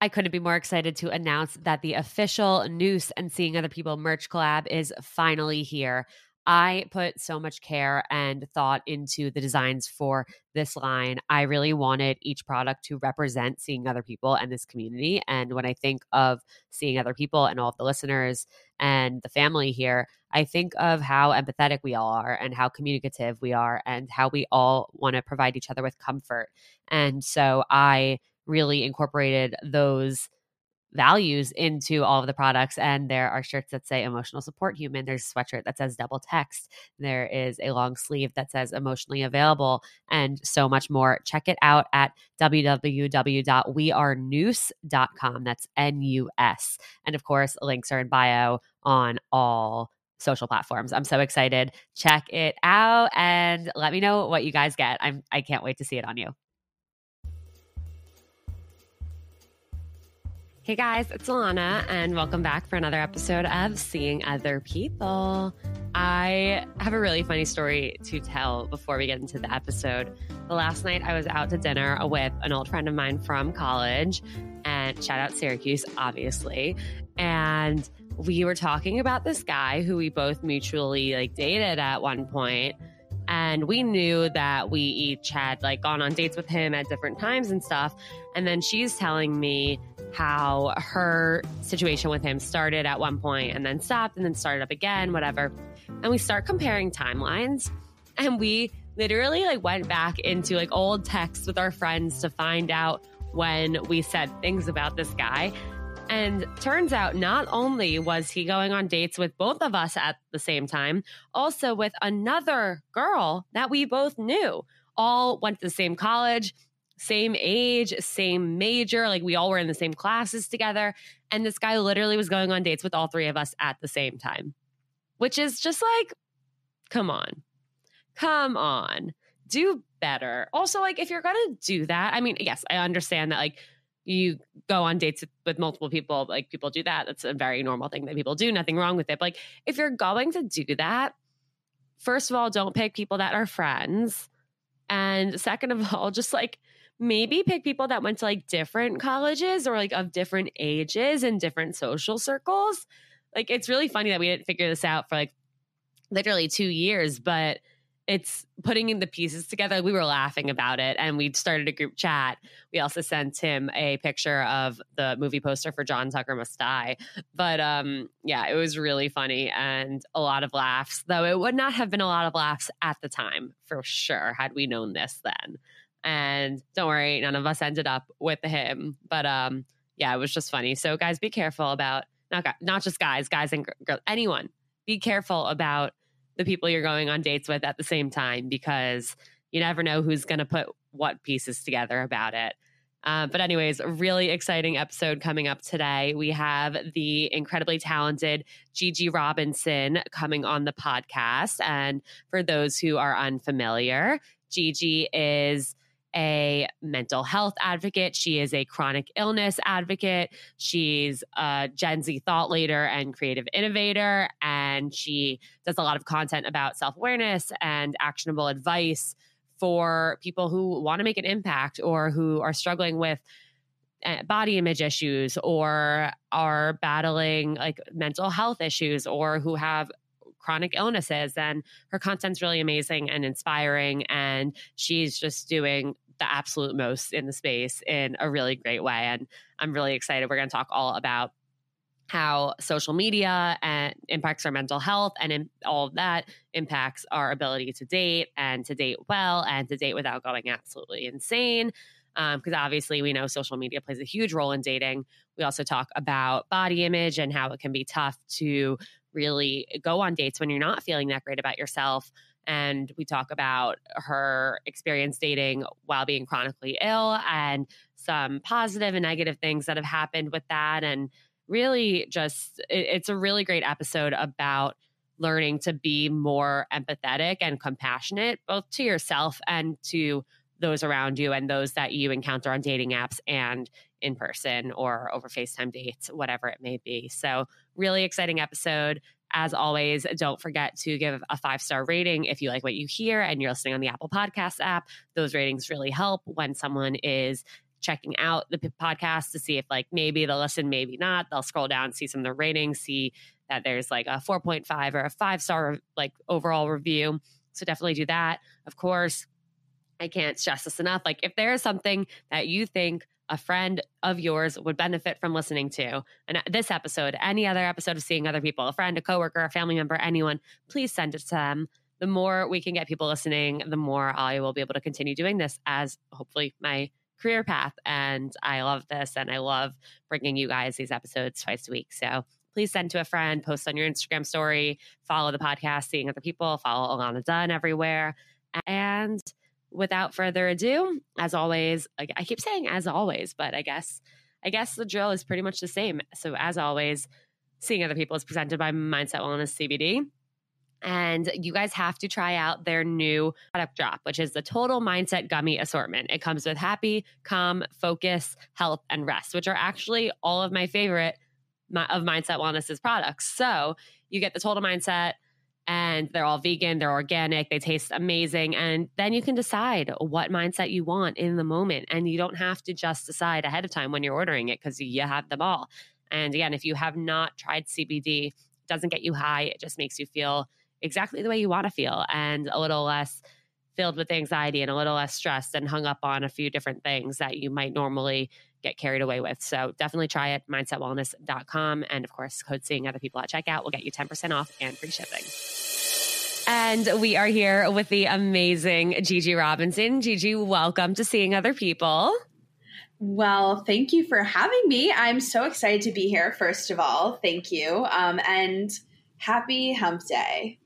I couldn't be more excited to announce that the official Nus and Seeing Other People merch collab is finally here. I put so much care and thought into the designs for this line. I really wanted each product to represent seeing other people and this community. And when I think of seeing other people and all of the listeners and the family here, I think of how empathetic we all are and how communicative we are and how we all want to provide each other with comfort. And so I really incorporated those values into all of the products and there are shirts that say emotional support human there's a sweatshirt that says double text there is a long sleeve that says emotionally available and so much more. Check it out at www.wearenus.com that's n-u-s and of course links are in bio on all social platforms. I'm so excited. Check it out and let me know what you guys get. I'm i can't wait to see it on you Hey guys, it's Alana, and welcome back for another episode of Seeing Other People. I have a really funny story to tell before we get into the episode. The last night I was out to dinner with an old friend of mine from college, and shout out Syracuse, obviously. And we were talking about this guy who we both mutually like dated at one point and we knew that we each had like gone on dates with him at different times and stuff and then she's telling me how her situation with him started at one point and then stopped and then started up again, whatever. And we start comparing timelines and we literally like went back into like old texts with our friends to find out when we said things about this guy. And turns out not only was he going on dates with both of us at the same time, also with another girl that we both knew. All went to the same college, same age, same major. Like we all were in the same classes together. And this guy literally was going on dates with all three of us at the same time, which is just like, come on, come on, do better. Also, like, if you're going to do that, I mean, yes, I understand that, like, you go on dates with multiple people, like, people do that. That's a very normal thing that people do, nothing wrong with it. But, like, if you're going to do that, first of all, don't pick people that are friends. And second of all, just like, maybe pick people that went to like different colleges or like of different ages and different social circles. Like it's really funny that we didn't figure this out for like literally two years, but it's putting in the pieces together. We were laughing about it and we started a group chat. We also sent him a picture of the movie poster for John Tucker Must Die. But um, yeah, it was really funny and a lot of laughs, though it would not have been a lot of laughs at the time for sure had we known this then. And don't worry, none of us ended up with him. But um, yeah, it was just funny. So guys, be careful about not not just guys, guys and girls, anyone. Be careful about the people you're going on dates with at the same time because you never know who's going to put what pieces together about it. Uh, but, anyways, really exciting episode coming up today. We have the incredibly talented Gigi Robinson coming on the podcast. And for those who are unfamiliar, Gigi is a mental health advocate. She is a chronic illness advocate. She's a Gen Z thought leader and creative innovator. And she does a lot of content about self awareness and actionable advice for people who want to make an impact or who are struggling with eh, body image issues or are battling like mental health issues or who have chronic illnesses. And her content's really amazing and inspiring. And she's just doing the absolute most in the space in a really great way. And I'm really excited. We're going to talk all about how social media and impacts our mental health and all of that impacts our ability to date and to date well and to date without going absolutely insane because um, obviously we know social media plays a huge role in dating we also talk about body image and how it can be tough to really go on dates when you're not feeling that great about yourself and we talk about her experience dating while being chronically ill and some positive and negative things that have happened with that and really just it, it's a really great episode about learning to be more empathetic and compassionate both to yourself and to those around you and those that you encounter on dating apps and in person or over FaceTime dates, whatever it may be. So, really exciting episode. As always, don't forget to give a five star rating if you like what you hear and you're listening on the Apple Podcast app. Those ratings really help when someone is checking out the podcast to see if like maybe they'll listen, maybe not. They'll scroll down, see some of the ratings, see that there's like a 4.5 or a five star like overall review. So definitely do that. Of course, I can't stress this enough. Like if there is something that you think a friend of yours would benefit from listening to, and uh, this episode, any other episode of seeing other people, a friend, a coworker, a family member, anyone, please send it to them. The more we can get people listening, the more I will be able to continue doing this as hopefully my career path. And I love this and I love bringing you guys these episodes twice a week. So please send to a friend, post on your Instagram story, follow the podcast, seeing other people, follow Alana Dunn everywhere. And without further ado, as always, I keep saying as always, but I guess I guess the drill is pretty much the same. So as always, seeing other people is presented by Mindset Wellness CBD. And you guys have to try out their new product drop, which is the Total Mindset Gummy Assortment. It comes with happy, calm, focus, health, and rest, which are actually all of my favorite of Mindset Wellness's products. So you get the Total Mindset, and they're all vegan, they're organic, they taste amazing. And then you can decide what mindset you want in the moment. And you don't have to just decide ahead of time when you're ordering it because you have them all. And again, if you have not tried CBD, it doesn't get you high, it just makes you feel exactly the way you want to feel and a little less filled with anxiety and a little less stressed and hung up on a few different things that you might normally get carried away with. So definitely try it, mindsetwellness.com. And of course, code seeing other people at checkout will get you 10% off and free shipping. And we are here with the amazing Gigi Robinson. Gigi, welcome to Seeing Other People. Well, thank you for having me. I'm so excited to be here, first of all. Thank you. Um, and happy hump day.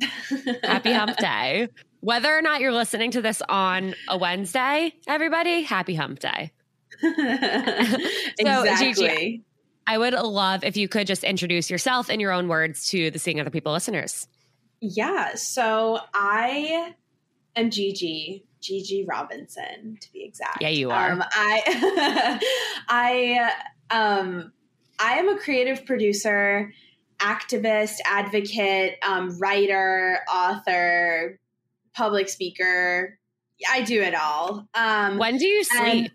happy hump day. Whether or not you're listening to this on a Wednesday, everybody, happy hump day. so, exactly. Gigi, I would love if you could just introduce yourself in your own words to the Seeing Other People listeners. Yeah. So I am Gigi, Gigi Robinson to be exact. Yeah, you are. Um, I, I, um, I am a creative producer activist, advocate, um, writer, author, public speaker. I do it all. Um, when do you sleep?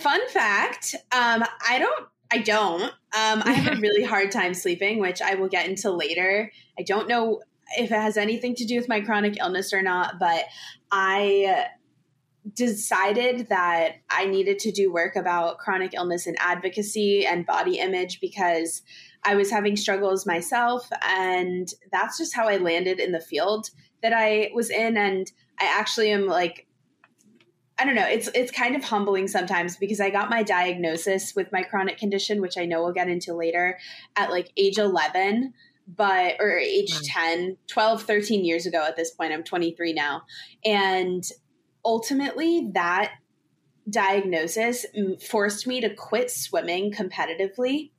Fun fact: um, I don't. I don't. Um, I have a really hard time sleeping, which I will get into later. I don't know if it has anything to do with my chronic illness or not, but I decided that I needed to do work about chronic illness and advocacy and body image because I was having struggles myself. And that's just how I landed in the field that I was in. And I actually am like, I don't know, it's it's kind of humbling sometimes because I got my diagnosis with my chronic condition, which I know we'll get into later, at like age 11 but or age mm. 10 12 13 years ago at this point. I'm 23 now. And ultimately that diagnosis forced me to quit swimming competitively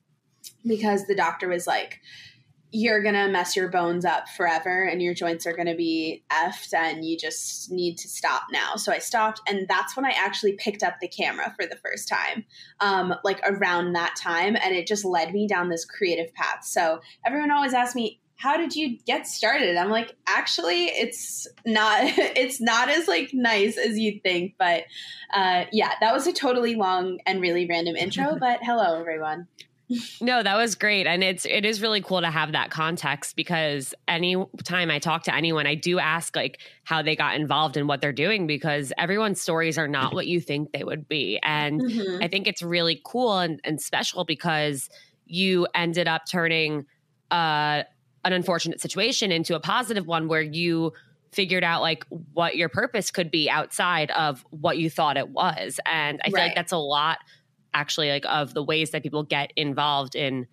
because the doctor was like, you're going to mess your bones up forever and your joints are going to be effed and you just need to stop now. So I stopped. And that's when I actually picked up the camera for the first time, um, like around that time. And it just led me down this creative path. So everyone always asks me, how did you get started i'm like actually it's not it's not as like nice as you'd think but uh yeah that was a totally long and really random intro but hello everyone no, that was great. And it's it is really cool to have that context because anytime I talk to anyone, I do ask like how they got involved in what they're doing because everyone's stories are not what you think they would be. And mm-hmm. I think it's really cool and, and special because you ended up turning uh, an unfortunate situation into a positive one where you figured out like what your purpose could be outside of what you thought it was. And I feel right. like that's a lot actually like of the ways that people get involved in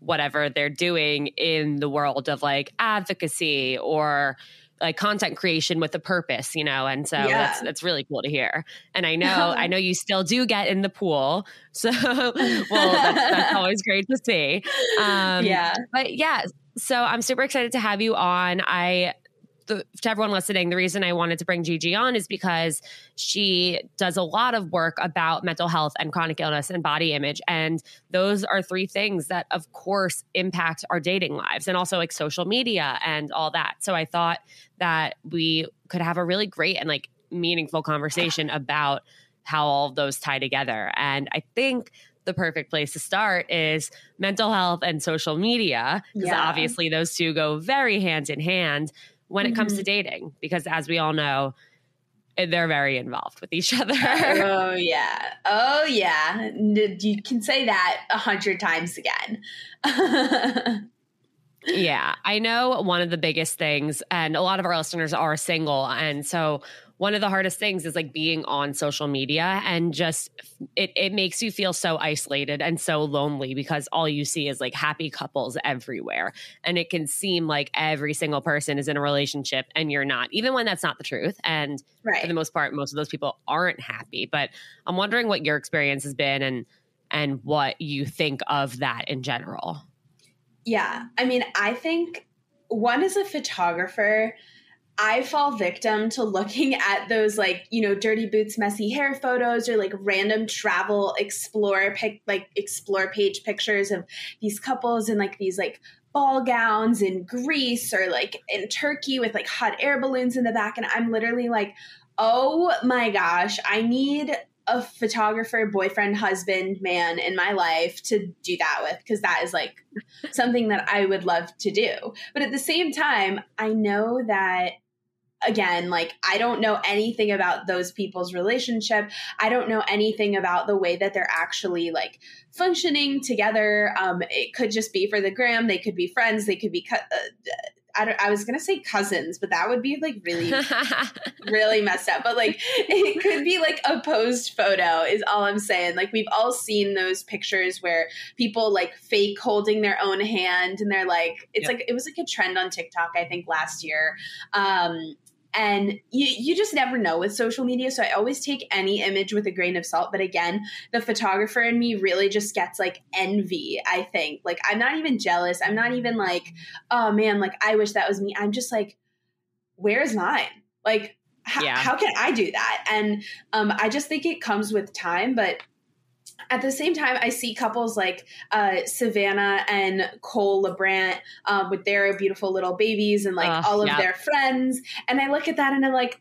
whatever they're doing in the world of like advocacy or like content creation with a purpose, you know, and so yeah. that's that's really cool to hear. And I know I know you still do get in the pool, so well, that's, that's always great to see. Um, yeah, but yeah, so I'm super excited to have you on. I the, to everyone listening, the reason I wanted to bring Gigi on is because she does a lot of work about mental health and chronic illness and body image. And those are three things that, of course, impact our dating lives and also like social media and all that. So I thought that we could have a really great and like meaningful conversation about how all those tie together. And I think the perfect place to start is mental health and social media because yeah. obviously those two go very hand in hand when it comes to mm-hmm. dating because as we all know eh, they're very involved with each other. Oh yeah. Oh yeah. You can say that a hundred times again. Yeah. I know one of the biggest things and a lot of our listeners are single and so one of the hardest things is like being on social media and just it, it makes you feel so isolated and so lonely because all you see is like happy couples everywhere. And it can seem like every single person is in a relationship and you're not, even when that's not the truth. And right. for the most part, most of those people aren't happy. But I'm wondering what your experience has been and and what you think of that in general. Yeah. I mean, I think one as a photographer I fall victim to looking at those like, you know, dirty boots, messy hair photos or like random travel explore pic like explore page pictures of these couples in like these like ball gowns in Greece or like in Turkey with like hot air balloons in the back. And I'm literally like, oh my gosh, I need a photographer, boyfriend, husband, man in my life to do that with because that is like something that I would love to do. But at the same time, I know that again, like I don't know anything about those people's relationship. I don't know anything about the way that they're actually like functioning together. Um, it could just be for the gram. They could be friends. They could be. uh, I, I was gonna say cousins, but that would be like really, really messed up. But like, it could be like a posed photo. Is all I'm saying. Like we've all seen those pictures where people like fake holding their own hand, and they're like, it's yep. like it was like a trend on TikTok, I think last year. Um, and you, you just never know with social media. So i always take any image with a grain of salt. But again the photographer in me really just gets like envy i think. Like i'm not even jealous. I'm not even like oh man like i wish that was me. I'm just like where's mine? Like h- yeah. how can i do that? And um, i just think it comes with time but at the same time, I see couples like uh, Savannah and Cole LaBrant um, with their beautiful little babies and like uh, all of yeah. their friends. And I look at that and I'm like,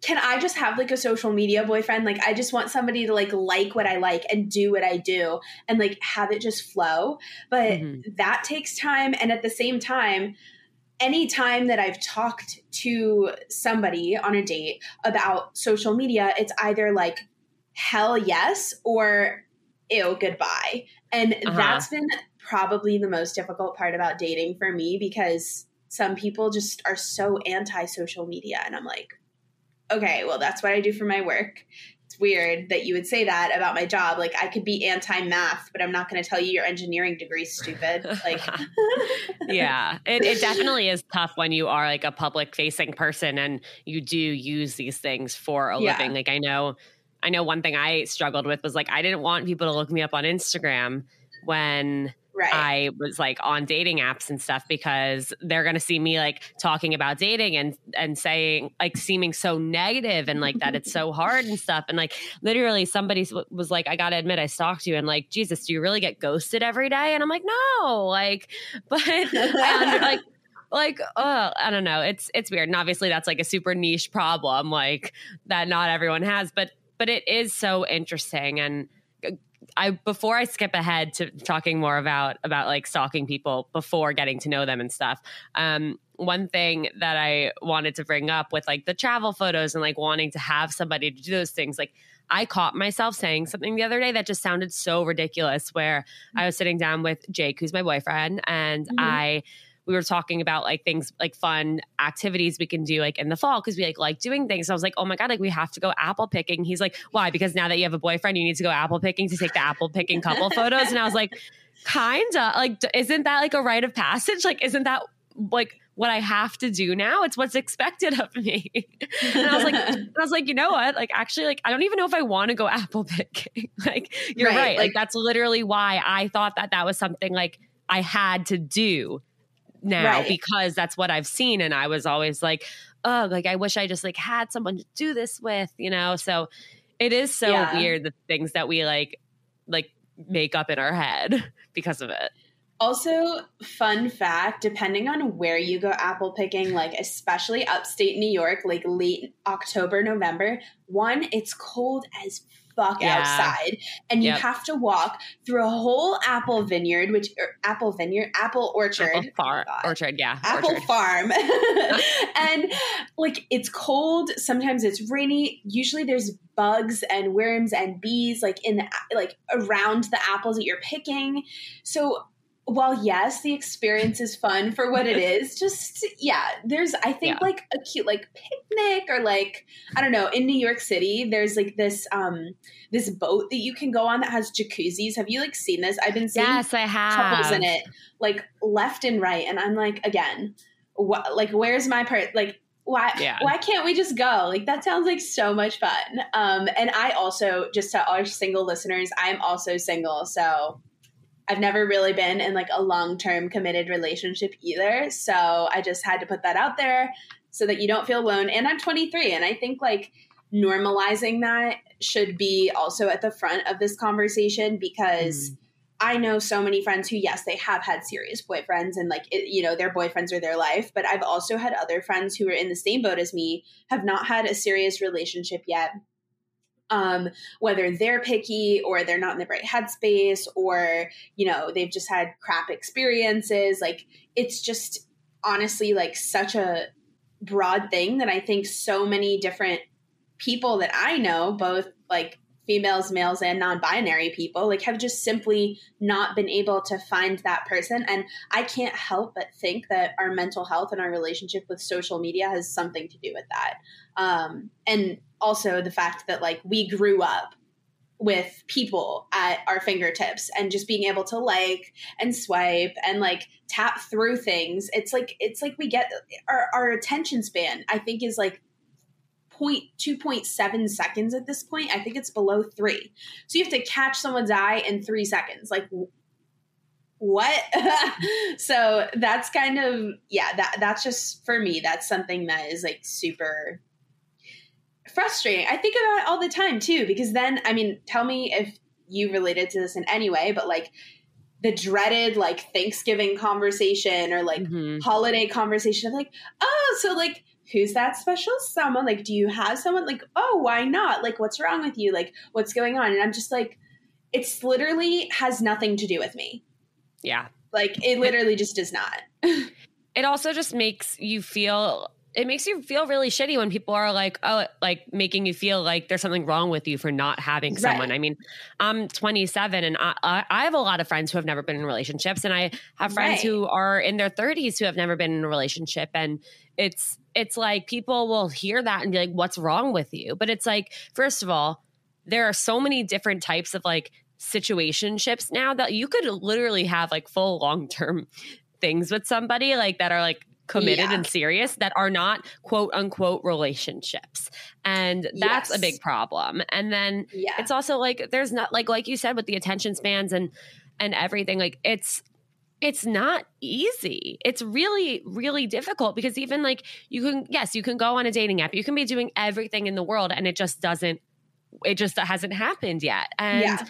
can I just have like a social media boyfriend? Like, I just want somebody to like like what I like and do what I do and like have it just flow. But mm-hmm. that takes time. And at the same time, any time that I've talked to somebody on a date about social media, it's either like hell yes or ew goodbye. And uh-huh. that's been probably the most difficult part about dating for me because some people just are so anti social media and i'm like okay well that's what i do for my work. It's weird that you would say that about my job. Like i could be anti math but i'm not going to tell you your engineering degree stupid. Like yeah it, it definitely is tough when you are like a public facing person and you do use these things for a yeah. living. Like i know I know one thing I struggled with was like I didn't want people to look me up on Instagram when right. I was like on dating apps and stuff because they're going to see me like talking about dating and and saying like seeming so negative and like that it's so hard and stuff. And like literally somebody was like I got to admit I stalked you. And like Jesus do you really get ghosted every day? And I'm like no. Like but I under, like like oh i don't know. It's it's weird. And obviously that's like a super niche problem like that not everyone has but but it is so interesting and uh, I before I skip ahead to talking more about about like stalking people before getting to know them and stuff. Um, one thing that I wanted to bring up with like the travel photos and like wanting to have somebody to do those things, like I caught myself saying something the other day that just sounded so ridiculous. Where I was sitting down with Jake, who's my boyfriend, and mm-hmm. I we were talking about like things like fun activities we can do like in the fall because we like like doing things. So I was like, oh my god, like we have to go apple picking. He's like, why? Because now that you have a boyfriend, you need to go apple picking to take the apple picking couple photos. And I was like, kinda like, isn't that like a rite of passage? Like, isn't that like what I have to do now. It's what's expected of me. and I was like, I was like, you know what? Like, actually, like, I don't even know if I want to go apple picking. like, you're right. right. Like, like, that's literally why I thought that that was something like I had to do now right. because that's what I've seen. And I was always like, oh, like I wish I just like had someone to do this with, you know? So it is so yeah. weird the things that we like, like make up in our head because of it. Also, fun fact depending on where you go apple picking, like especially upstate New York, like late October, November, one, it's cold as fuck yeah. outside and you have to walk through a whole apple vineyard which er, apple vineyard apple orchard. Apple farm oh orchard yeah apple orchard. farm. And like it's cold sometimes it's rainy. Usually there's bugs and worms and bees like in the like around the apples that you're picking. So while yes, the experience is fun for what it is, just yeah, there's I think yeah. like a cute like picnic or like I don't know, in New York City, there's like this um this boat that you can go on that has jacuzzis. Have you like seen this? I've been seeing yes, I have couples in it like left and right, and I'm like again, what like where's my part? Like why yeah. why can't we just go? Like that sounds like so much fun. Um, and I also just to our single listeners, I'm also single, so I've never really been in like a long term committed relationship either. So I just had to put that out there so that you don't feel alone. And I'm 23. And I think like normalizing that should be also at the front of this conversation because. Mm. I know so many friends who, yes, they have had serious boyfriends and like, it, you know, their boyfriends are their life. But I've also had other friends who are in the same boat as me, have not had a serious relationship yet, um, whether they're picky or they're not in the right headspace or you know they've just had crap experiences. Like it's just honestly like such a broad thing that i think so many different people that i know both like females males and non-binary people like have just simply not been able to find that person. And i can't help but think that our mental health and our relationship with social media has something to do with that. Um, and also the fact that like we grew up with people at our fingertips and just being able to like and swipe and like tap through things. It's like it's like we get our, our attention span i think is like point two point seven seconds at this point. I think it's below three. So you have to catch someone's eye in three seconds. Like what? So that's kind of yeah that that's just for me that's something that is like super frustrating. I think about it all the time too, because then, I mean, tell me if you related to this in any way, but like the dreaded like Thanksgiving conversation or like mm-hmm. holiday conversation of like, oh, so like, who's that special someone? Like, do you have someone? Like, oh, why not? Like, what's wrong with you? Like, what's going on? And I'm just like, it's literally has nothing to do with me. Yeah. Like, it literally just does not. it also just makes you feel it makes you feel really shitty when people are like, oh, like making you feel like there's something wrong with you for not having someone. I mean, I'm 27 and I, I have a lot of friends who have never been in relationships, and I have friends right. who are in their 30s who have never been in a relationship, and it's it's like people will hear that and be like, what's wrong with you? But it's like, first of all, there are so many different types of like situationships now that you could literally have like full long term things with somebody like that are like committed yeah. and serious that are not quote unquote relationships. And that's yes. a big problem. And then yeah. it's also like there's not like like you said with the attention spans and and everything like it's it's not easy. It's really, really difficult because even like you can, yes, you can go on a dating app, you can be doing everything in the world and it just doesn't, it just hasn't happened yet. And yeah.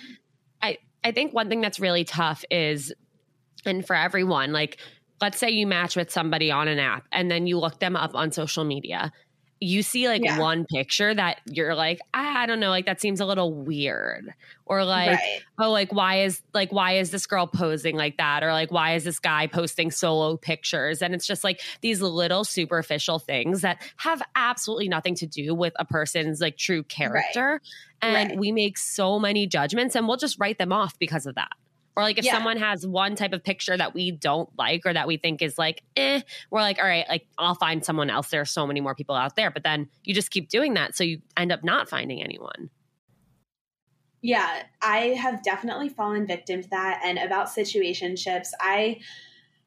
I, I think one thing that's really tough is, and for everyone, like let's say you match with somebody on an app and then you look them up on social media you see like Yeah. one picture that you're like, ah, I don't know, like that seems a little weird. Or like, right. oh, like why is like why is this girl posing like that? Or like why is this guy posting solo pictures? And it's just like these little superficial things that have absolutely nothing to do with a person's like true character. And Right. we make so many judgments and we'll just write them off because of that. Or like if Yeah. someone has one type of picture that we don't like or that we think is like, eh, we're like, all right, like I'll find someone else. There are so many more people out there. But then you just keep doing that. So you end up not finding anyone. Yeah, I have definitely fallen victim to that. And about situationships, I,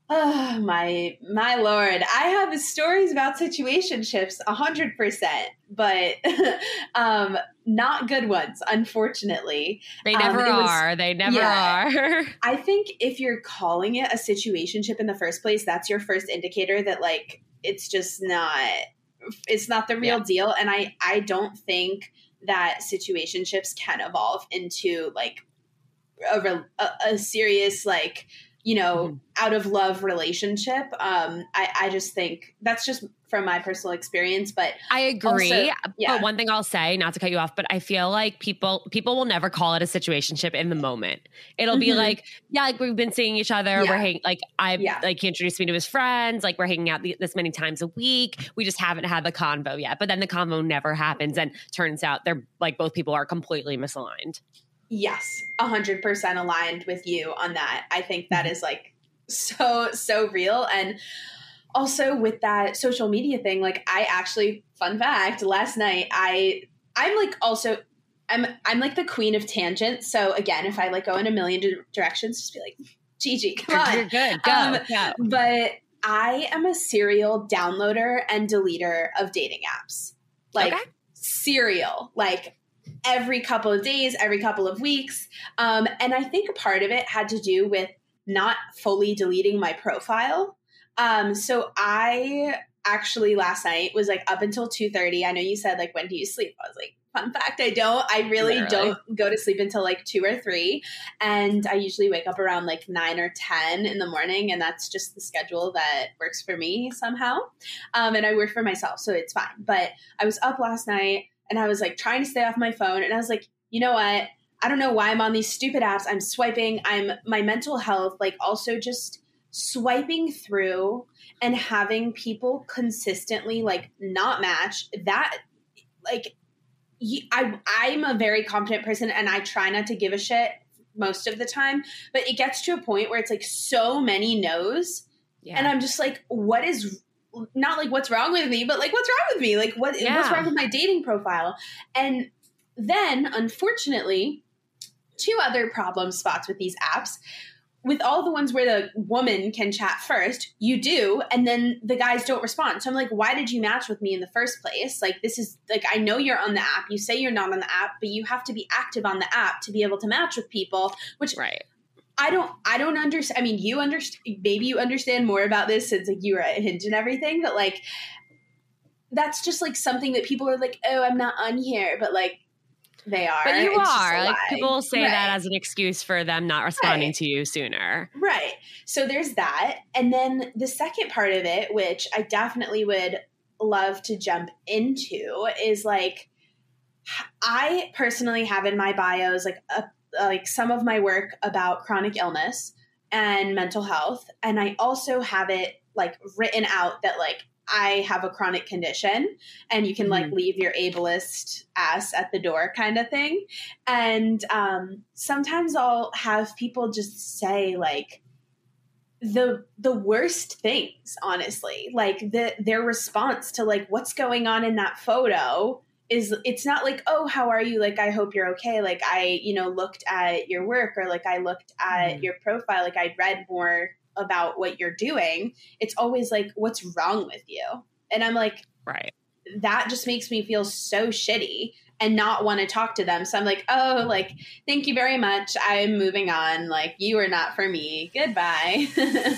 oh my my lord, I have stories about situationships a hundred percent, but um, not good ones, unfortunately. They Um, never it was- are. They never yeah. are. I think if you're calling it a situationship in the first place, that's your first indicator that like it's just not it's not the real Yeah. deal. And I I don't think that situationships can evolve into like a a, a serious like you know Mhm. out of love relationship. Um, I I just think that's just from my personal experience, but I agree. Also, yeah. But one thing I'll say, not to cut you off, but I feel like people people will never call it a situationship in the moment. It'll be Mhm. like, yeah, like we've been seeing each other. Yeah. We're hang- like I Yeah. like he introduced me to his friends. Like we're hanging out th- this many times a week. We just haven't had the convo yet. But then the convo never happens, and turns out they're like both people are completely misaligned. Yes, a hundred percent aligned with you on that. I think that is like so so real, and also with that social media thing. Like, I actually, fun fact, last night I I'm like also I'm I'm like the queen of tangents. So again, if I like go in a million di- directions, just be like, Gigi, come on. You're good. Go. Um, go. But I am a serial downloader and deleter of dating apps. Like Okay. serial, like every couple of days, every couple of weeks. Um, and I think a part of it had to do with not fully deleting my profile. Um, so I actually last night was like up until 2.30 i know you said like when do you sleep i was like fun fact i don't i really Literally. don't go to sleep until like 2 or 3 and i usually wake up around like 9 or 10 in the morning and that's just the schedule that works for me somehow um, and i work for myself so it's fine but i was up last night and i was like trying to stay off my phone and i was like you know what? I don't know why i'm on these stupid apps. I'm swiping. I'm my mental health like also just swiping through and having people consistently like not match that like I I'm a very confident person and I try not to give a shit most of the time but it gets to a point where it's like so many no's Yeah. and I'm just like what is not like what's wrong with me but like what's wrong with me like what what's wrong with my dating profile and then unfortunately two other problem spots with these apps with all the ones where the woman can chat first, you do, and then the guys don't respond. So I'm like, why did you match with me in the first place? Like, this is like, I know you're on the app. You say you're not on the app, but you have to be active on the app to be able to match with people, which right. I don't, I don't understand. I mean, you understand, maybe you understand more about this since like you were at Hinge and everything, but like, that's just like something that people are like, oh, I'm not on here, but like, they are. But you It's are. Like people will say Right. that as an excuse for them not responding Right. to you sooner. Right. So there's that. And then the second part of it, which I definitely would love to jump into, is like I personally have in my bios like a, like some of my work about chronic illness and mental health, and I also have it like written out that like I have a chronic condition and you can like leave your ableist ass at the door kind of thing. And um, sometimes I'll have people just say like the the worst things, honestly. Like the their response to like what's going on in that photo is it's not like, oh, how are you? Like I hope you're okay. Like I, you know, looked at your work or like I looked at Mhm. your profile, like I read more about what you're doing. It's always like, what's wrong with you? And I'm like, Right. that just makes me feel so shitty and not want to talk to them. So I'm like, oh, like, thank you very much. I'm moving on. Like, you are not for me. Goodbye.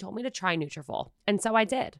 told me to try Nutrafol, and so I did.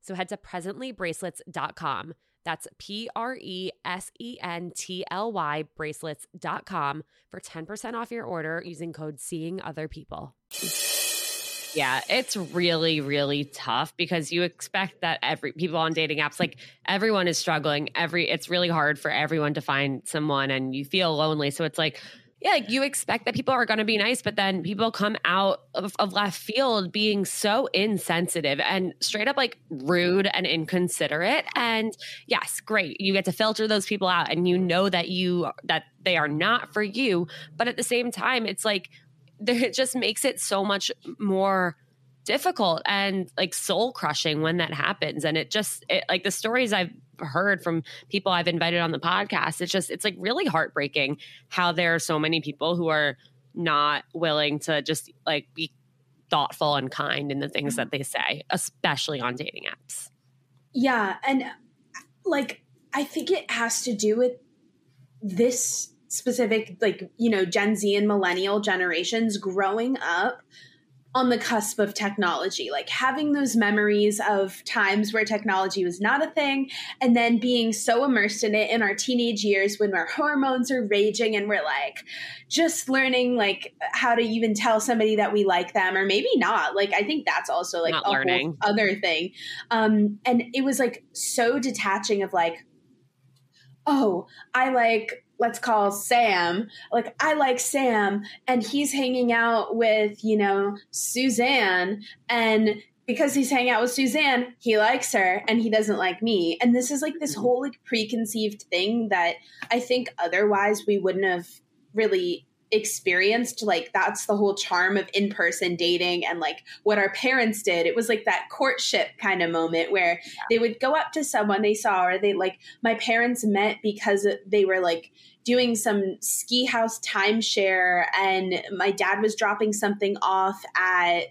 So head to presentlybracelets.com. That's P R E S E N T L Y bracelets.com for 10% off your order using code Seeing Other People. Yeah, it's really, really tough because you expect that every people on dating apps, like everyone is struggling. Every it's really hard for everyone to find someone and you feel lonely. So it's like, yeah, like you expect that people are going to be nice, but then people come out of, of, left field being so insensitive and straight up like rude and inconsiderate. And yes, great, you get to filter those people out, and you know that you that they are not for you. But at the same time, it's like it just makes it so much more difficult and like soul crushing when that happens. And it just it, like the stories i've heard from people i've invited on the podcast it's just it's like really heartbreaking how there are so many people who are not willing to just like be thoughtful and kind in the things that they say especially on dating apps. Yeah and like i think it has to do with this specific like you know gen z and millennial generations growing up on the cusp of technology like having those memories of times where technology was not a thing and then being so immersed in it in our teenage years when our hormones are raging and we're like just learning like how to even tell somebody that we like them or maybe not like i think that's also like not a learning. whole other thing um and it was like so detaching of like oh i like let's call Sam, like I like Sam and he's hanging out with, you know, Suzanne and because he's hanging out with Suzanne, he likes her and he doesn't like me. And this is like this mm-hmm. whole like preconceived thing that I think otherwise we wouldn't have really experienced like that's the whole charm of in-person dating and like what our parents did it was like that courtship kind of moment where yeah. they would go up to someone they saw or they like my parents met because they were like doing some ski house timeshare and my dad was dropping something off at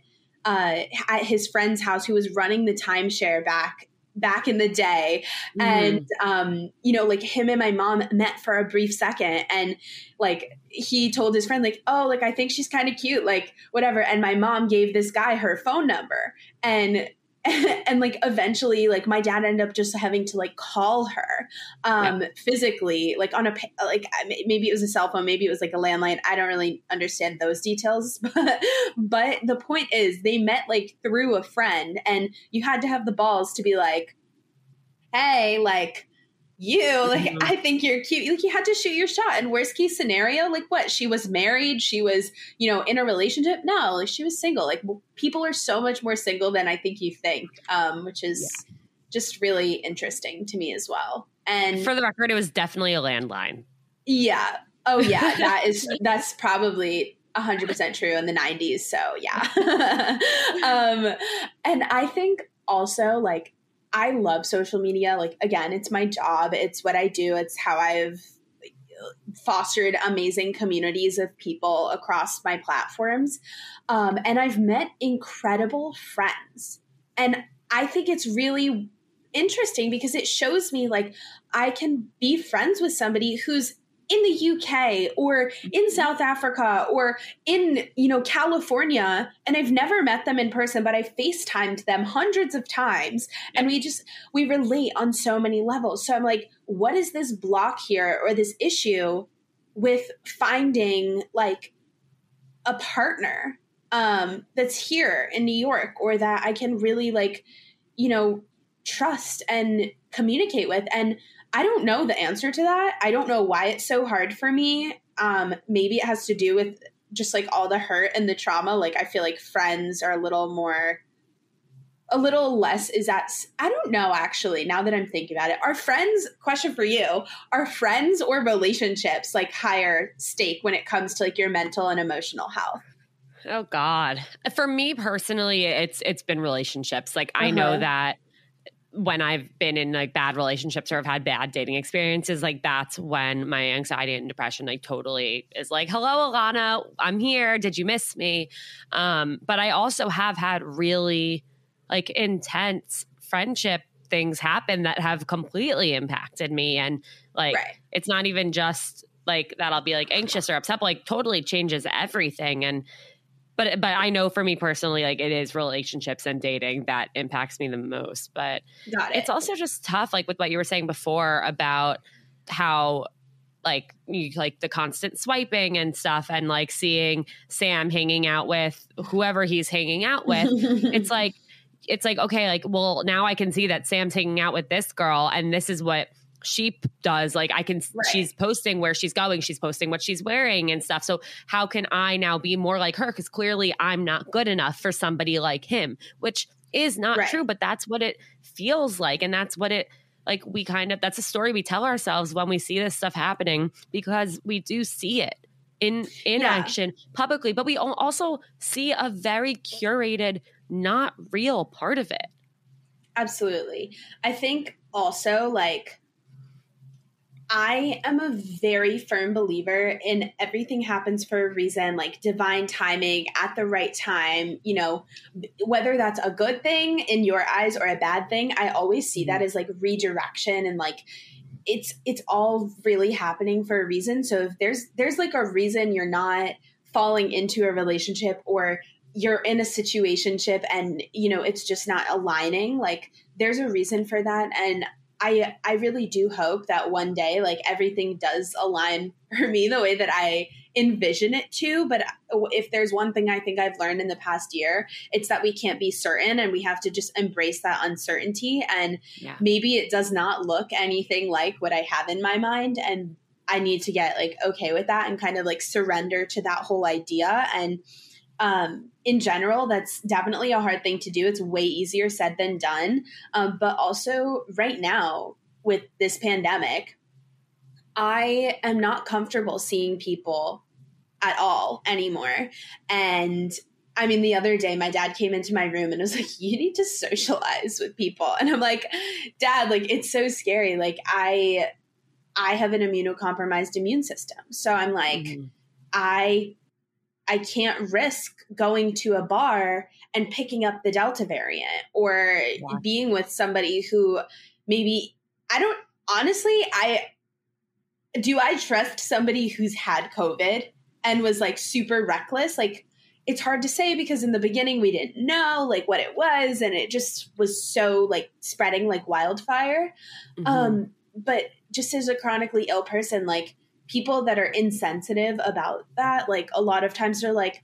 uh, at his friend's house who was running the timeshare back back in the day. Mm. and um you know like him and my mom met for a brief second and like he told his friend like oh like i think she's kind of cute like whatever. And my mom gave this guy her phone number. And and like eventually like my dad ended up just having to like call her um yeah. physically like on a like maybe it was a cell phone maybe it was like a landline i don't really understand those details but but the point is they met like through a friend and you had to have the balls to be like hey like you like mm-hmm. i think you're cute. Like you had to shoot your shot. And worst case scenario like what? She was married. She was you know in a relationship? No like she was single. Like people are so much more single than i think you think um which is yeah. just really interesting to me as well. And for the record it was definitely a landline. Yeah. Oh yeah. That is that's probably 100% true in the 90s so yeah. Um and i think also like I love social media. Like, again, it's my job, it's what I do, it's how I've fostered amazing communities of people across my platforms. Um, and I've met incredible friends. And I think it's really interesting because it shows me like I can be friends with somebody who's in the UK or in mm-hmm. South Africa or in, you know, California and I've never met them in person but I FaceTimed them hundreds of times and we just we relate on so many levels. So I'm like what is this block here or this issue with finding like a partner um that's here in New York or that I can really like you know trust and communicate with and I don't know the answer to that. I don't know why it's so hard for me. Um, maybe it has to do with just like all the hurt and the trauma. Like I feel like friends are a little more, a little less. Is that I don't know actually. Now that I'm thinking about it, are friends? Question for you: Are friends or relationships like higher stake when it comes to like your mental and emotional health? Oh God, for me personally, it's it's been relationships. Like uh-huh. I know uh-huh. that when I've been in like bad relationships or have had bad dating experiences, like that's when my anxiety and depression like totally is like, hello, Alana, I'm here. Did you miss me? Um, but I also have had really like intense friendship things happen that have completely impacted me. And like, right. it's not even just like that I'll be like anxious or upset, but, like totally changes everything. And but but I know for me personally, like it is relationships and dating that impacts me the most. But it. it's also just tough, like with what you were saying before about how like you like the constant swiping and stuff and like seeing Sam hanging out with whoever he's hanging out with. it's like it's like okay, like well now I can see that Sam's hanging out with this girl and this is what she does like i can right. she's posting where she's going she's posting what she's wearing and stuff so how can i now be more like her because clearly i'm not good enough for somebody like him which is not right. true but that's what it feels like and that's what it like we kind of that's a story we tell ourselves when we see this stuff happening because we do see it in in yeah. action publicly but we also see a very curated not real part of it absolutely i think also like I am a very firm believer in everything happens for a reason, like divine timing at the right time. You know, whether that's a good thing in your eyes or a bad thing, I always see that mm-hmm. as like redirection and like it's it's all really happening for a reason. So if there's there's like a reason you're not falling into a relationship or you're in a situationship and you know it's just not aligning like there's a reason for that and I I really do hope that one day like everything does align for me the way that I envision it to but if there's one thing I think I've learned in the past year it's that we can't be certain and we have to just embrace that uncertainty and yeah. maybe it does not look anything like what I have in my mind and I need to get like okay with that and kind of like surrender to that whole idea and um, in general, that's definitely a hard thing to do. It's way easier said than done. Um, but also, right now, with this pandemic, I am not comfortable seeing people at all anymore. And I mean, the other day, my dad came into my room and was like, You need to socialize with people. And I'm like, Dad, like, it's so scary. Like, I. I have an immunocompromised immune system. So I'm like, mm. I I can't risk going to a bar and picking up the Delta variant or being with somebody who maybe I don't honestly, I do I trust somebody who's had COVID and was like super reckless? Like it's hard to say because in the beginning we didn't know like what it was and it just was so like spreading like wildfire. Mm-hmm. Um but just as a chronically ill person like people that are insensitive about that, like a lot of times they're like,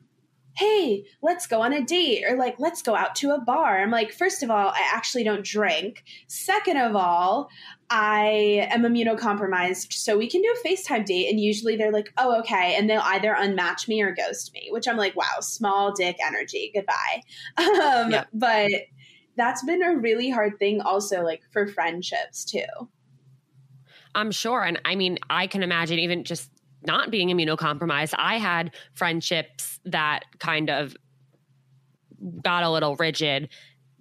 hey, let's go on a date or like, let's go out to a bar. I'm like, first of all, I actually don't drink. Second of all, I am immunocompromised, so we can do a FaceTime date. And usually they're like, oh, okay. And they'll either unmatch me or ghost me, which I'm like, wow, small dick energy. Goodbye. Um. But that's been a really hard thing also, like for friendships too. I'm sure. And I mean, I can imagine even just not being immunocompromised, I had friendships that kind of got a little rigid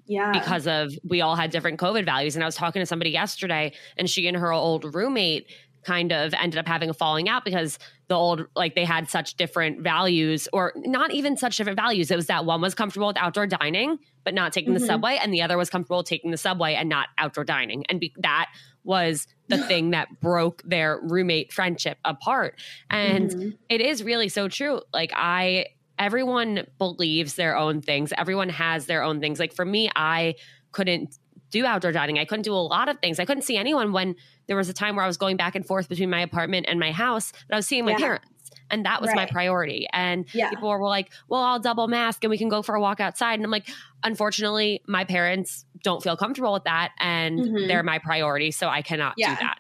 yeah. because of we all had different COVID values. And I was talking to somebody yesterday, and she and her old roommate kind of ended up having a falling out because the old like they had such different values or not even such different values it was that one was comfortable with outdoor dining but not taking mm-hmm. the subway and the other was comfortable taking the subway and not outdoor dining and be- that was the thing that broke their roommate friendship apart. And mm-hmm. it is really so true. Like, I, everyone believes their own things, everyone has their own things. Like, for me, I couldn't do outdoor dining. I couldn't do a lot of things. I couldn't see anyone when there was a time where I was going back and forth between my apartment and my house, but I was seeing my yeah. parents. And that was right. my priority. And yeah. people were like, well, I'll double mask and we can go for a walk outside. And I'm like, unfortunately, my parents don't feel comfortable with that. And mm-hmm. they're my priority. So I cannot yeah. do that.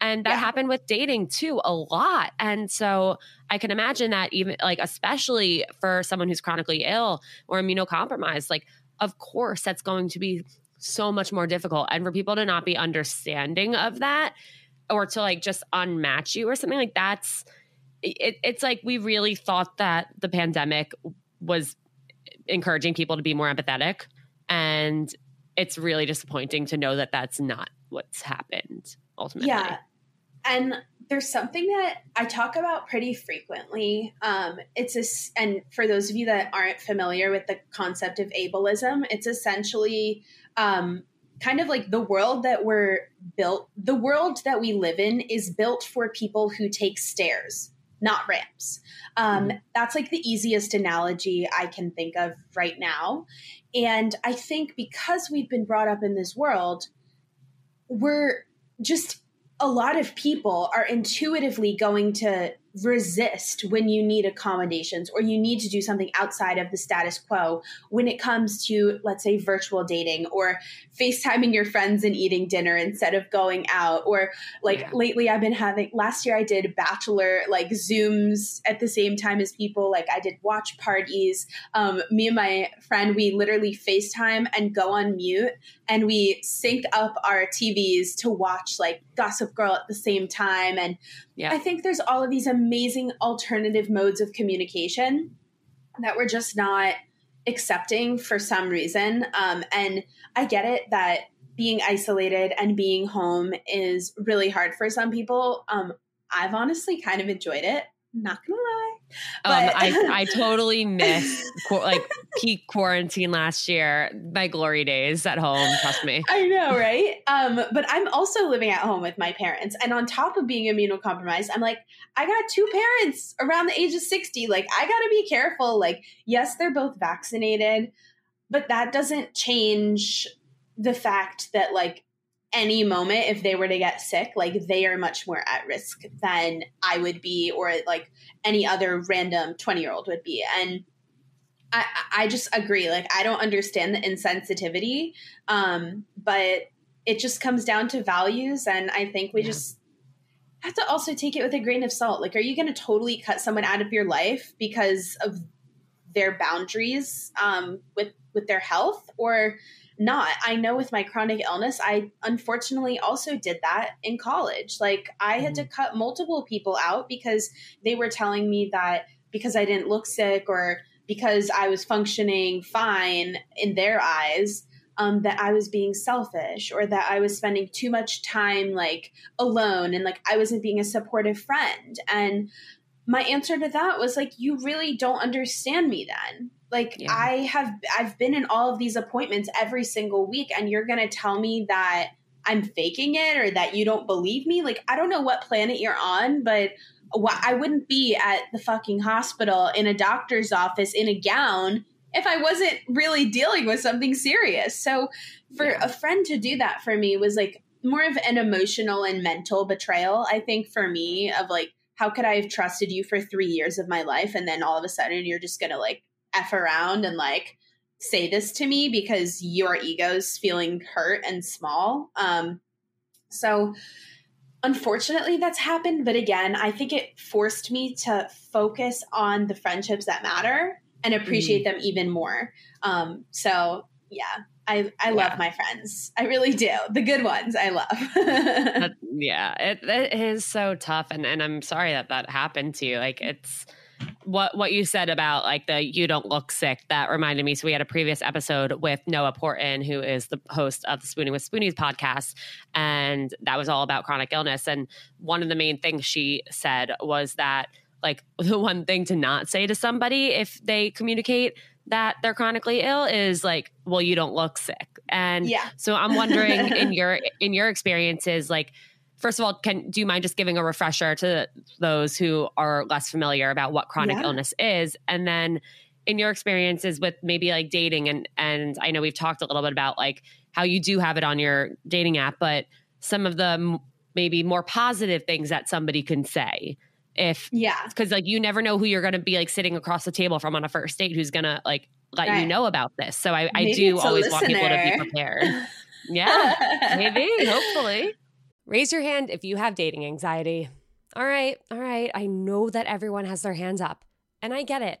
And that yeah. happened with dating too, a lot. And so I can imagine that even like, especially for someone who's chronically ill or immunocompromised, like, of course, that's going to be so much more difficult. And for people to not be understanding of that or to like just unmatch you or something like that's it, it's like we really thought that the pandemic was encouraging people to be more empathetic and it's really disappointing to know that that's not what's happened ultimately. Yeah. And there's something that I talk about pretty frequently. Um, it's this, and for those of you that aren't familiar with the concept of ableism, it's essentially um, kind of like the world that we're built, the world that we live in is built for people who take stairs, not ramps. Um, mm-hmm. That's like the easiest analogy I can think of right now. And I think because we've been brought up in this world, we're just a lot of people are intuitively going to resist when you need accommodations or you need to do something outside of the status quo when it comes to, let's say, virtual dating or FaceTiming your friends and eating dinner instead of going out. Or like yeah. lately, I've been having, last year I did bachelor like Zooms at the same time as people. Like I did watch parties. Um, me and my friend, we literally FaceTime and go on mute and we sync up our TVs to watch like Gossip Girl at the same time. And yeah. I think there's all of these amazing alternative modes of communication that we're just not accepting for some reason. Um, and I get it that being isolated and being home is really hard for some people. Um, I've honestly kind of enjoyed it. Not gonna lie. Um, I, I totally missed like peak quarantine last year, my glory days at home. Trust me. I know, right? Um, but I'm also living at home with my parents, and on top of being immunocompromised, I'm like, I got two parents around the age of sixty. Like, I got to be careful. Like, yes, they're both vaccinated, but that doesn't change the fact that like any moment if they were to get sick like they are much more at risk than i would be or like any other random 20 year old would be. And I, I just agree like i don't understand the insensitivity um, but it just comes down to values and i think we yeah. just have to also take it with a grain of salt. Like are you going to totally cut someone out of your life because of their boundaries um, with with their health? Or not. I know with my chronic illness, I unfortunately also did that in college. Like I had to mm-hmm. cut multiple people out because they were telling me that because I didn't look sick or because I was functioning fine in their eyes, um, that I was being selfish or that I was spending too much time like alone and like I wasn't being a supportive friend. And my answer to that was like, you really don't understand me then. Like yeah. I have I've been in all of these appointments every single week and you're going to tell me that I'm faking it or that you don't believe me? Like I don't know what planet you're on, but I wouldn't be at the fucking hospital in a doctor's office in a gown if I wasn't really dealing with something serious. So for yeah. a friend to do that for me was like more of an emotional and mental betrayal, I think, for me, of like, how could I have trusted you for three years of my life? And then all of a sudden you're just going to like F around and like say this to me because your ego's feeling hurt and small. Um, so unfortunately that's happened. But again, I think it forced me to focus on the friendships that matter and appreciate mm-hmm. them even more. Um, so yeah, I, I love my friends. I really do. The good ones I love. yeah, it, it is so tough. And, and I'm sorry that that happened to you. Like it's, what what you said about like the you don't look sick that reminded me. So we had a previous episode with noah porton who is the host of the spooning with spoonies podcast and that was all about chronic illness. And one of the main things she said was that like the one thing to not say to somebody if they communicate that they're chronically ill is like well you don't look sick. And yeah. so i'm wondering in your in your experiences like first of all, can do you mind just giving a refresher to those who are less familiar about what chronic yeah. illness is, and then in your experiences with maybe like dating and and I know we've talked a little bit about like how you do have it on your dating app, but some of the maybe more positive things that somebody can say if yeah. because like you never know who you're going to be like sitting across the table from on a first date who's going to like let right. you know about this. So i, I do always want people to be prepared. Yeah maybe hopefully Raise your hand if you have dating anxiety. All right, all right. I know that everyone has their hands up, and I get it.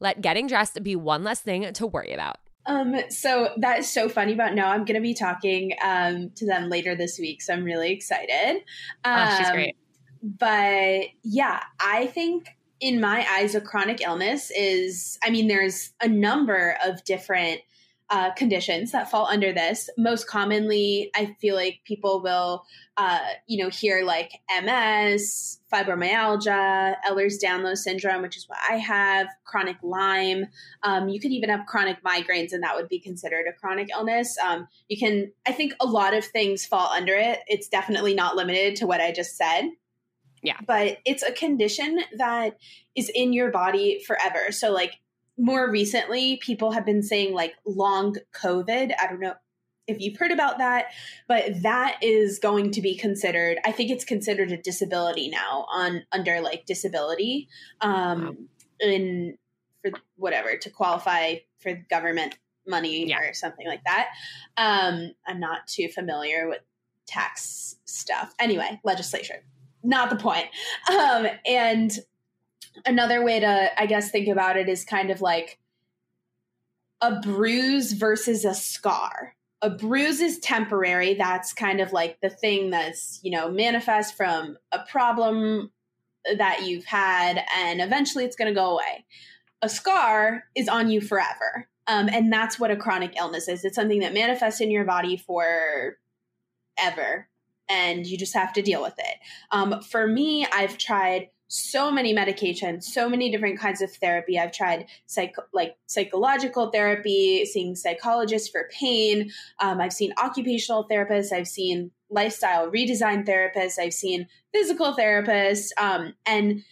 Let getting dressed be one less thing to worry about. Um, so that is so funny about now. I'm going to be talking um, to them later this week, so I'm really excited. Um, oh, she's great. But yeah, I think in my eyes, a chronic illness is, I mean, there's a number of different uh, conditions that fall under this. Most commonly, I feel like people will, uh, you know, hear like MS, fibromyalgia, Ehlers-Danlos syndrome, which is what I have, chronic Lyme. Um, you could even have chronic migraines, and that would be considered a chronic illness. Um, you can, I think, a lot of things fall under it. It's definitely not limited to what I just said. Yeah. But it's a condition that is in your body forever. So, like, more recently, people have been saying like long COVID. I don't know if you've heard about that, but that is going to be considered. I think it's considered a disability now on under like disability, um, in for whatever to qualify for government money yeah. or something like that. Um, I'm not too familiar with tax stuff. Anyway, legislation, not the point. Um, and another way to, I guess, think about it is kind of like a bruise versus a scar. A bruise is temporary. That's kind of like the thing that's, you know, manifest from a problem that you've had, and eventually it's going to go away. A scar is on you forever. Um, and that's what a chronic illness is. It's something that manifests in your body for ever, and you just have to deal with it. Um, for me, I've tried so many medications, so many different kinds of therapy. I've tried psych- like psychological therapy, seeing psychologists for pain. Um, I've seen occupational therapists. I've seen lifestyle redesign therapists. I've seen physical therapists. Um, and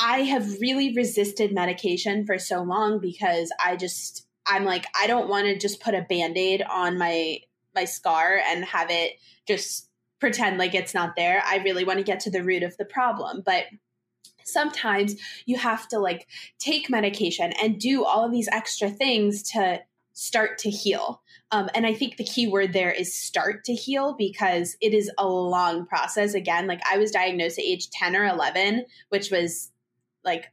I have really resisted medication for so long because I just, I'm like, I don't want to just put a band aid on my my scar and have it just pretend like it's not there. I really want to get to the root of the problem. But sometimes you have to like take medication and do all of these extra things to start to heal. Um, and I think the key word there is start to heal because it is a long process. Again, like I was diagnosed at age 10 or 11, which was like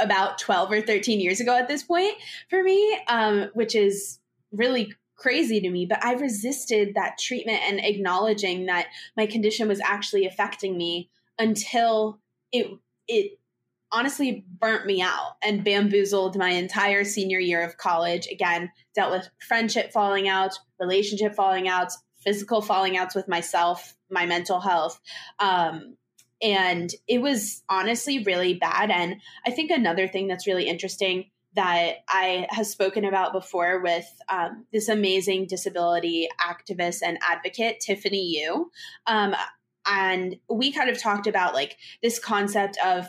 about 12 or 13 years ago at this point for me, um, which is really crazy to me. But I resisted that treatment and acknowledging that my condition was actually affecting me until it it honestly burnt me out and bamboozled my entire senior year of college. Again, dealt with friendship falling out, relationship falling outs, physical falling outs with myself, my mental health. Um, and it was honestly really bad. And I think another thing that's really interesting that I have spoken about before with um, this amazing disability activist and advocate, Tiffany Yu. Um, and we kind of talked about like this concept of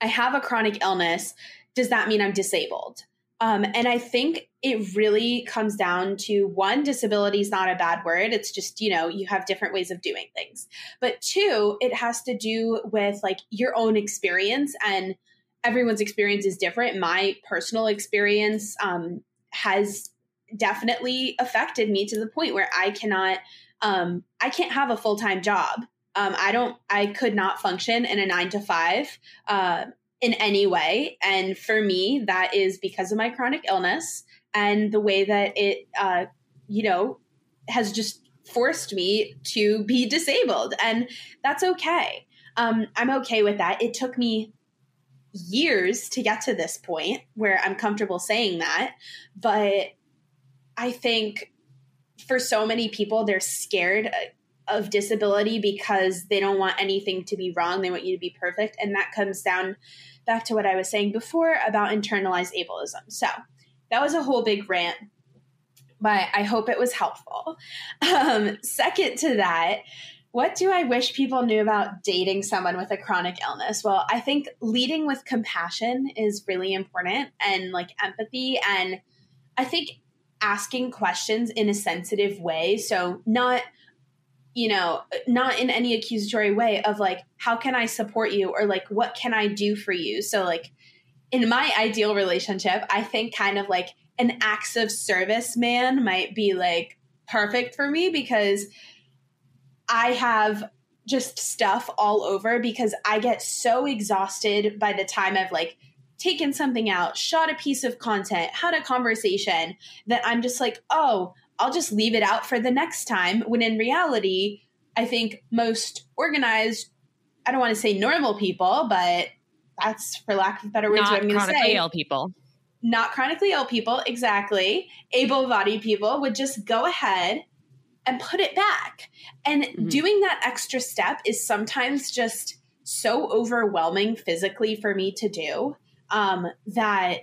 I have a chronic illness. Does that mean I'm disabled? Um, and I think it really comes down to one, disability is not a bad word. It's just, you know, you have different ways of doing things. But two, it has to do with like your own experience and everyone's experience is different. My personal experience um, has definitely affected me to the point where I cannot, um, I can't have a full time job. Um, I don't, I could not function in a nine to five uh, in any way. And for me, that is because of my chronic illness and the way that it, uh, you know, has just forced me to be disabled. And that's okay. Um, I'm okay with that. It took me years to get to this point where I'm comfortable saying that. But I think for so many people, they're scared of disability because they don't want anything to be wrong. They want you to be perfect. And that comes down back to what I was saying before about internalized ableism. So that was a whole big rant, but I hope it was helpful. Um, second to that, what do I wish people knew about dating someone with a chronic illness? Well, I think leading with compassion is really important and like empathy. And I think asking questions in a sensitive way. So, not you know, not in any accusatory way of like, how can I support you or like, what can I do for you? So, like, in my ideal relationship, I think kind of like an acts of service man might be like perfect for me because I have just stuff all over because I get so exhausted by the time I've like taken something out, shot a piece of content, had a conversation that I'm just like, oh, I'll just leave it out for the next time. When in reality, I think most organized, I don't want to say normal people, but that's for lack of better words Not what I'm going to say. chronically ill people. Not chronically ill people, exactly. Able bodied people would just go ahead and put it back. And mm-hmm. doing that extra step is sometimes just so overwhelming physically for me to do um, that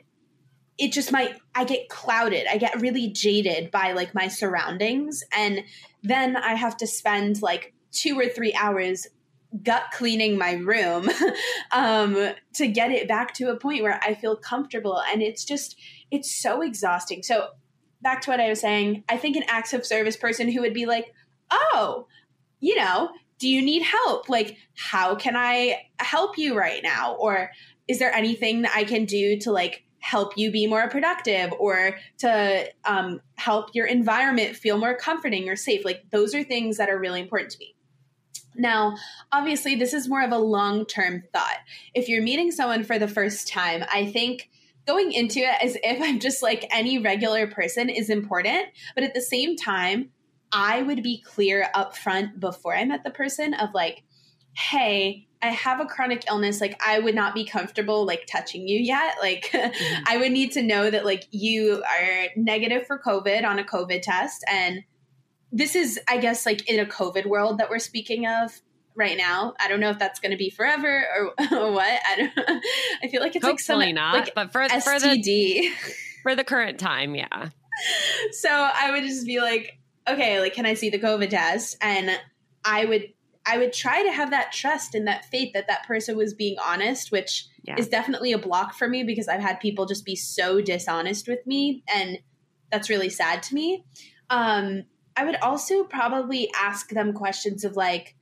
it just might i get clouded. I get really jaded by like my surroundings. And then i have to spend like two or three hours gut cleaning my room um, to get it back to a point where i feel comfortable. And it's just it's so exhausting. So back to what i was saying i think an acts of service person who would be like oh you know do you need help? Like how can i help you right now? Or is there anything that i can do to like help you be more productive or to um, help your environment feel more comforting or safe. Like those are things that are really important to me. Now, obviously, this is more of a long term thought. If you're meeting someone for the first time, I think going into it as if I'm just like any regular person is important. But at the same time, I would be clear up front before I met the person of like, hey, I have a chronic illness, like I would not be comfortable like touching you yet. Like mm-hmm. I would need to know that like you are negative for COVID on a COVID test. And this is, I guess, like in a COVID world that we're speaking of right now. I don't know if that's going to be forever or, or, what. I don't. I feel like it's Hopefully like some not, like but for STD. for the for the current time, yeah. So I would just be like, okay, like, can I see the COVID test? And I would I would try to have that trust and that faith that that person was being honest, which yeah. is definitely a block for me because I've had people just be so dishonest with me, and that's really sad to me. Um, I would also probably ask them questions of like,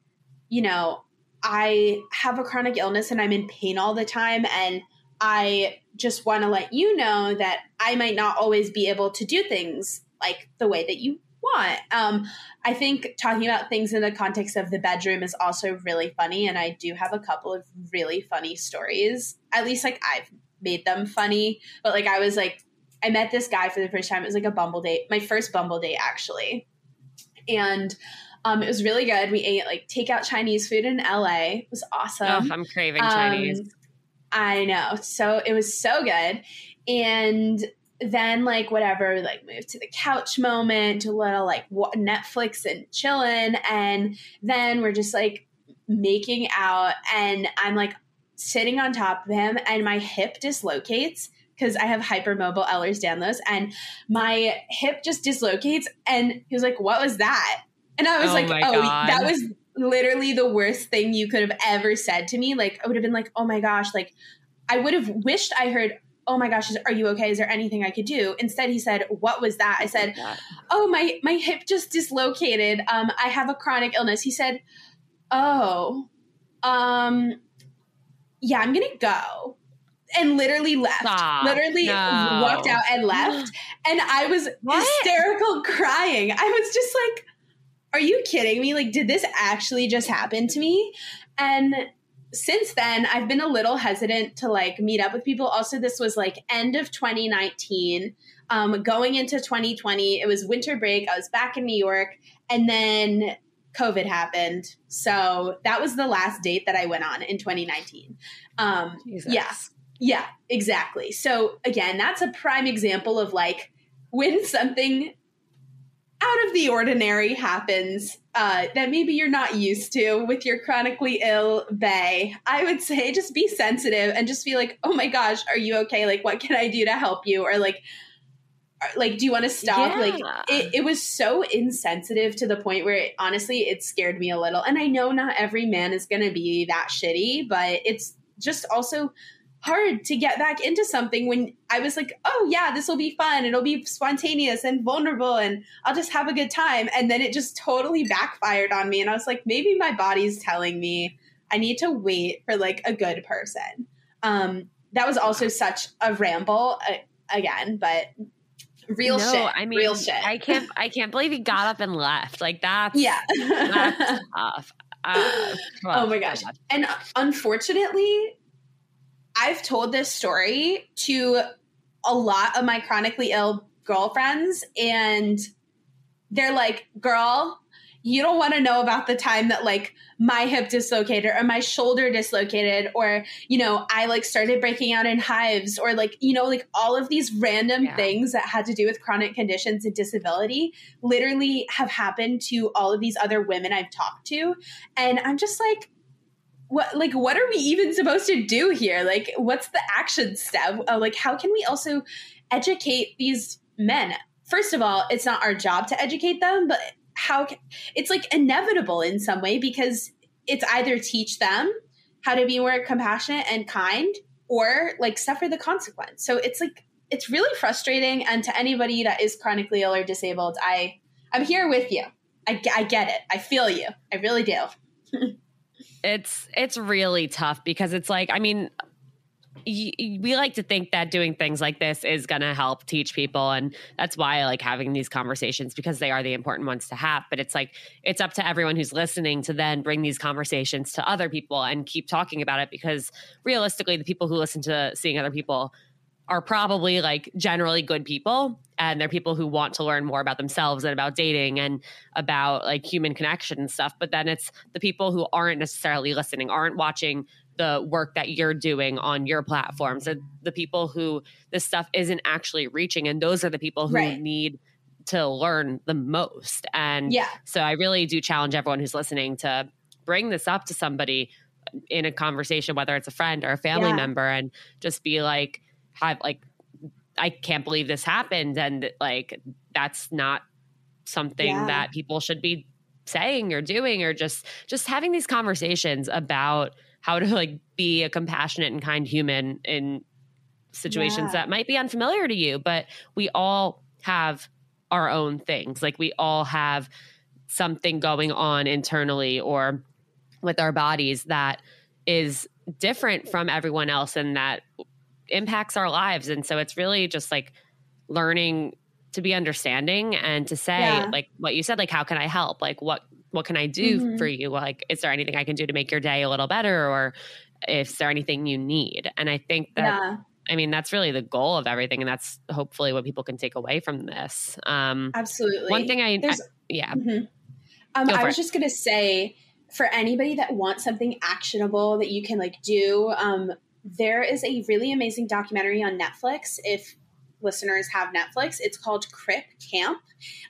you know, I have a chronic illness and I'm in pain all the time and I just want to let you know that I might not always be able to do things like the way that you want. Um, I think talking about things in the context of the bedroom is also really funny, and I do have a couple of really funny stories. At least, like I've made them funny, but like I was like, I met this guy for the first time. It was like a Bumble date, my first Bumble date actually, and. Um, it was really good. We ate like takeout Chinese food in LA. It was awesome. Oh, I'm craving Chinese. Um, I know. So it was so good. And then like whatever like move to the couch moment a little like netflix and chilling and then we're just like making out and i'm like sitting on top of him and my hip dislocates because i have hypermobile ehlers-danlos and my hip just dislocates and he was like what was that and i was oh like oh God. that was literally the worst thing you could have ever said to me like i would have been like oh my gosh like i would have wished i heard oh my gosh, are you okay? Is there anything I could do? Instead, he said, what was that? I said, oh, my, my hip just dislocated. Um, I have a chronic illness. He said, oh, um, yeah, I'm going to go. And literally left. Stop. Literally no. walked out and left. And I was what? hysterical crying. I was just like, are you kidding me? Like, did this actually just happen to me? And since then i've been a little hesitant to like meet up with people. Also this was like end of 2019 um, going into 2020 it was winter break. I was back in new york and then covid happened. So that was the last date that i went on in 2019 um, yeah. Yeah exactly. So again that's a prime example of like when something out of the ordinary happens uh, that maybe you're not used to with your chronically ill bay, I would say just be sensitive and just be like, oh my gosh, are you okay? Like, what can I do to help you? Or like, like do you want to stop yeah. like it, it was so insensitive to the point where it, honestly it scared me a little and i know not every man is going to be that shitty but it's just also hard to get back into something when I was like, oh yeah, this will be fun. It'll be spontaneous and vulnerable and I'll just have a good time. And then it just totally backfired on me. And I was like, maybe my body's telling me I need to wait for like a good person. Um, that was also such a ramble uh, again, but real no, shit. I mean, real shit. I can't, I can't believe he got up and left. Like that's, yeah, that's tough. Uh, oh my gosh. And unfortunately, I've told this story to a lot of my chronically ill girlfriends, and they're like, girl, you don't want to know about the time that like my hip dislocated or my shoulder dislocated or you know i like started breaking out in hives or like you know like all of these random yeah. things that had to do with chronic conditions and disability literally have happened to all of these other women i've talked to and i'm just like what like what are we even supposed to do here? Like what's the action step? Uh, like how can we also educate these men? First of all it's not our job to educate them but how can, it's like inevitable in some way because it's either teach them how to be more compassionate and kind or like suffer the consequence. So it's like it's really frustrating and to anybody that is chronically ill or disabled i i'm here with you. I, I get it. I feel you. I really do it's it's really tough because it's like I mean we like to think that doing things like this is going to help teach people and that's why I like having these conversations because they are the important ones to have. But it's like it's up to everyone who's listening to then bring these conversations to other people and keep talking about it because realistically the people who listen to seeing other people are probably like generally good people and they're people who want to learn more about themselves and about dating and about like human connection and stuff but then it's the people who aren't necessarily listening aren't watching the work that you're doing on your platforms and the people who this stuff isn't actually reaching and those are the people who right. need to learn the most and yeah so i really do challenge everyone who's listening to bring this up to somebody in a conversation whether it's a friend or a family yeah. member and just be like have like I can't believe this happened and like that's not something yeah. that people should be saying or doing or just just having these conversations about how to like be a compassionate and kind human in situations yeah. that might be unfamiliar to you but we all have our own things. Like we all have something going on internally or with our bodies that is different from everyone else and that impacts our lives. And so it's really just like learning to be understanding and to say yeah. like what you said like how can I help? Like what what can I do mm-hmm. for you? Like is there anything I can do to make your day a little better or is there anything you need? And I think that yeah. I mean, that's really the goal of everything. And that's hopefully what people can take away from this. Um, Absolutely. One thing I, I yeah. Mm-hmm. Um, I was it. just going to say for anybody that wants something actionable that you can like do, um, there is a really amazing documentary on Netflix. If listeners have Netflix, it's called Crip Camp,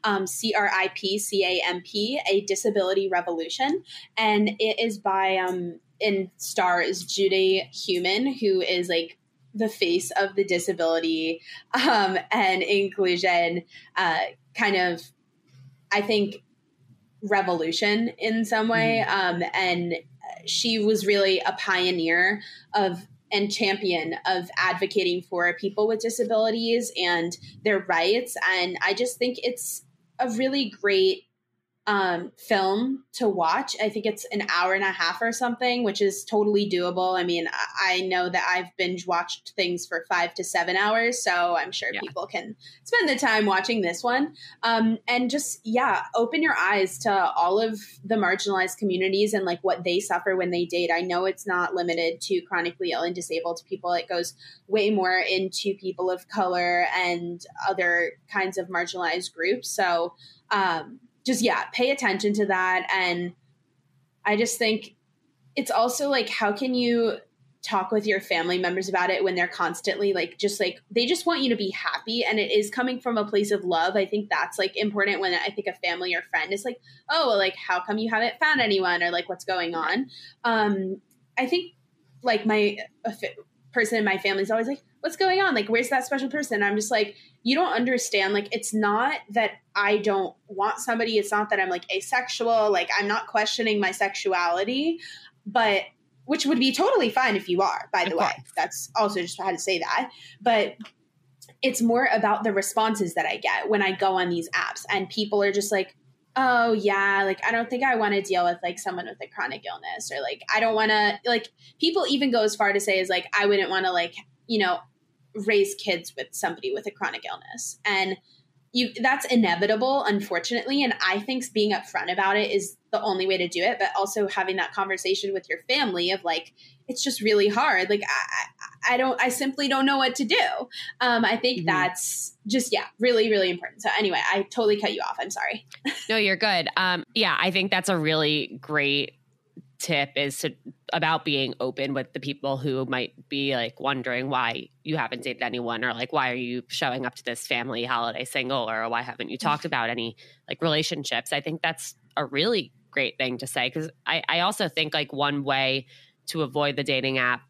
um, C R I P C A M P, A Disability Revolution. And it is by, um, in stars Judy Heumann, who is like the face of the disability um, and inclusion uh, kind of, I think, revolution in some way. Mm-hmm. Um, and she was really a pioneer of and champion of advocating for people with disabilities and their rights. And I just think it's a really great um, film to watch. I think it's an hour and a half or something, which is totally doable. I mean, I know that I've binge watched things for five to seven hours, so I'm sure yeah. people can spend the time watching this one. Um, and just, yeah, open your eyes to all of the marginalized communities and like what they suffer when they date. I know it's not limited to chronically ill and disabled people, it goes way more into people of color and other kinds of marginalized groups. So, um, just yeah, pay attention to that. And I just think it's also like, how can you talk with your family members about it when they're constantly like just like they just want you to be happy. And it is coming from a place of love. I think that's like important when i think a family or friend is like oh well, like how come you haven't found anyone? or like what's going on? Um i think like my person in my family is always like what's going on? Like where's that special person? I'm just like you don't understand. Like it's not that i don't want somebody. It's not that i'm like asexual. Like i'm not questioning my sexuality but which would be totally fine if you are by the way. that's also just how to say that. But it's more about the responses that i get when i go on these apps and people are just like oh yeah like i don't think i want to deal with like someone with a chronic illness or like i don't want to like people even go as far to say is like i wouldn't want to like you know raise kids with somebody with a chronic illness. And you that's inevitable unfortunately and i think being upfront about it is the only way to do it but also having that conversation with your family of like it's just really hard like i i don't i simply don't know what to do. Um i think mm-hmm. that's just yeah really really important. So anyway i totally cut you off. I'm sorry. No you're good. Um yeah i think that's a really great tip is to about being open with the people who might be like wondering why you haven't dated anyone or like why are you showing up to this family holiday single or why haven't you mm. talked about any like relationships? I think that's a really great thing to say because I, I also think like one way to avoid the dating app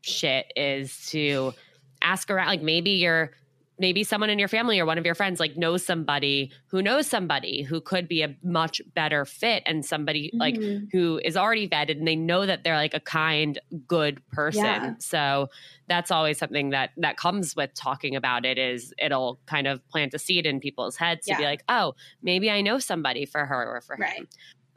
shit is to ask around like maybe you're maybe someone in your family or one of your friends like knows somebody who knows somebody who could be a much better fit and somebody mm-hmm. like who is already vetted and they know that they're like a kind good person yeah. so that's always something that that comes with talking about it is it'll kind of plant a seed in people's heads to yeah. be like oh maybe i know somebody for her or for right. him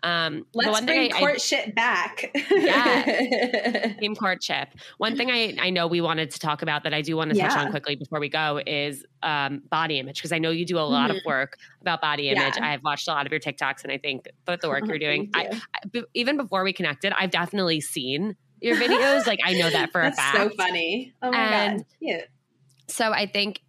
um, Let's bring courtship I, back. yeah, team courtship. One thing I, I know we wanted to talk about that I do want to touch on quickly before we go is um, body image because I know you do a lot mm-hmm. of work about body image. Yeah. I've watched a lot of your TikToks and I think both the work you're doing. You. I, I, even before we connected, I've definitely seen your videos. like I know that for a fact. So funny. Oh my and god. Yeah. So I think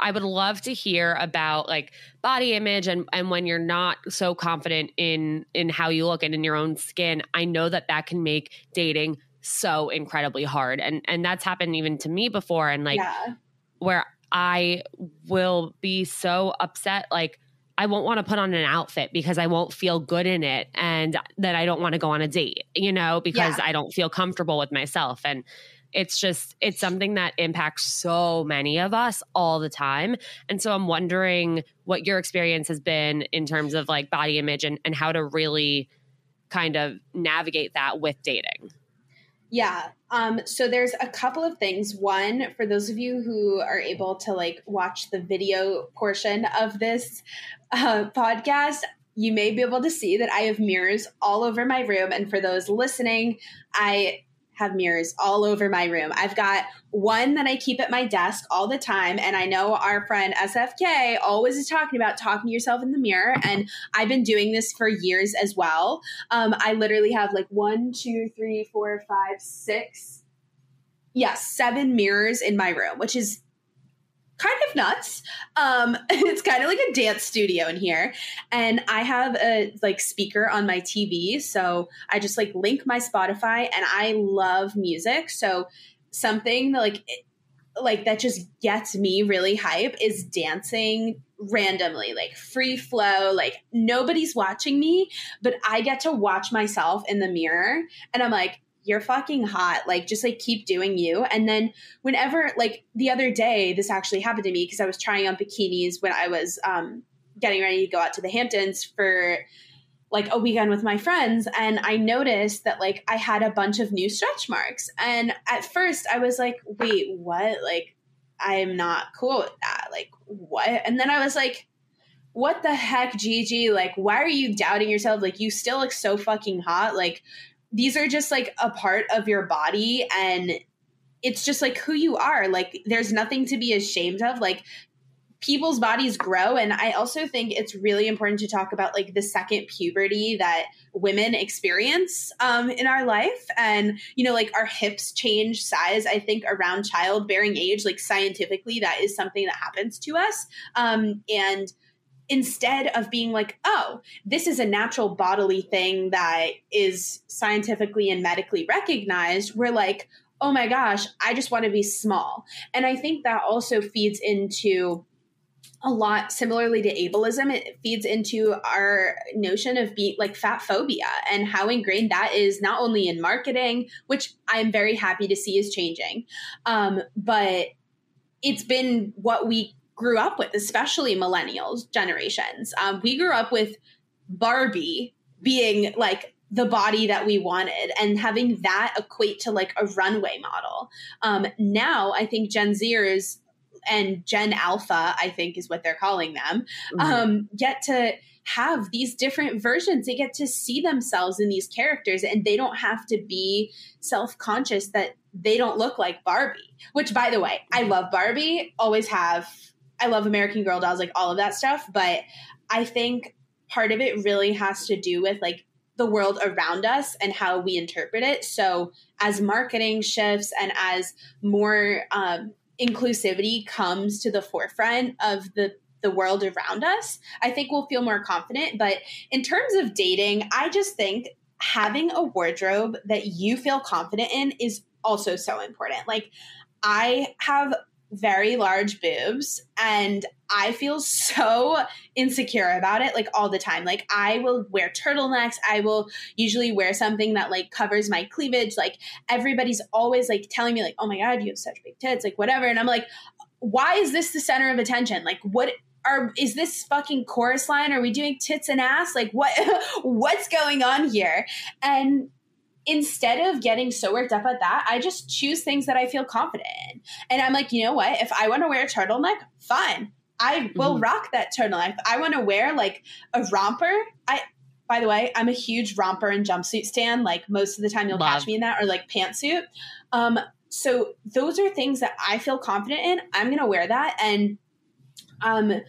I would love to hear about like body image and and when you're not so confident in in how you look and in your own skin. I know that that can make dating so incredibly hard and and that's happened even to me before and like yeah. where I will be so upset like I won't want to put on an outfit because I won't feel good in it and that I don't want to go on a date, you know, because yeah. I don't feel comfortable with myself and it's just it's something that impacts so many of us all the time and so i'm wondering what your experience has been in terms of like body image and, and how to really kind of navigate that with dating Yeah. Um, so there's a couple of things. One, for those of you who are able to like watch the video portion of this uh, podcast, you may be able to see that I have mirrors all over my room. And for those listening, I have mirrors all over my room. I've got one that I keep at my desk all the time. And I know our friend SFK always is talking about talking to yourself in the mirror. And I've been doing this for years as well. Um, I literally have like one, two, three, four, five, six, yes, yeah, seven mirrors in my room, which is kind of nuts. Um, it's kind of like a dance studio in here, and I have a like speaker on my TV, so I just like link my Spotify, and I love music, so something that, like like that just gets me really hype is dancing randomly like free flow like nobody's watching me but i get to watch myself in the mirror and i'm like you're fucking hot. Like, just like keep doing you. And then whenever, like the other day, this actually happened to me because I was trying on bikinis when I was um, getting ready to go out to the Hamptons for like a weekend with my friends and I noticed that like I had a bunch of new stretch marks. And at first I was like, wait, what? Like I'm not cool with that. Like what? And then I was like, what the heck, Gigi? Like, why are you doubting yourself? Like, you still look so fucking hot. Like, these are just like a part of your body and it's just like who you are. Like there's nothing to be ashamed of. Like people's bodies grow and i also think it's really important to talk about like the second puberty that women experience um, in our life and you know like our hips change size i think around childbearing age like scientifically that is something that happens to us um, and instead of being like, oh, this is a natural bodily thing that is scientifically and medically recognized, we're like, oh my gosh, I just want to be small. And I think that also feeds into a lot similarly to ableism it feeds into our notion of being like fat phobia and how ingrained that is not only in marketing which i'm very happy to see is changing um, but it's been what we grew up with, especially millennials generations. Um, we grew up with Barbie being like the body that we wanted and having that equate to like a runway model. Um, now I think Gen Zers and Gen Alpha, I think is what they're calling them, mm-hmm. um, get to have these different versions. They get to see themselves in these characters and they don't have to be self conscious that they don't look like Barbie, which by the way, I love Barbie, always have I love American Girl dolls, like all of that stuff. But I think part of it really has to do with like the world around us and how we interpret it. So as marketing shifts and as more um, inclusivity comes to the forefront of the the world around us, I think we'll feel more confident. But in terms of dating, I just think having a wardrobe that you feel confident in is also so important. Like I have very large boobs and I feel so insecure about it like all the time. Like I will wear turtlenecks, I will usually wear something that like covers my cleavage. Like everybody's always like telling me like, "Oh my god, you have such big tits," like whatever. And I'm like, "Why is this the center of attention? Like what are is this fucking chorus line? Are we doing tits and ass? Like what what's going on here?" And instead of getting so worked up at that, I just choose things that I feel confident in. And I'm like, you know what? If I want to wear a turtleneck, fine. I will mm-hmm. rock that turtleneck. I want to wear like a romper, I by the way, I'm a huge romper and jumpsuit stand. Like most of the time you'll Love. catch me in that or like pantsuit. Um, so those are things that I feel confident in. I'm gonna wear that. And um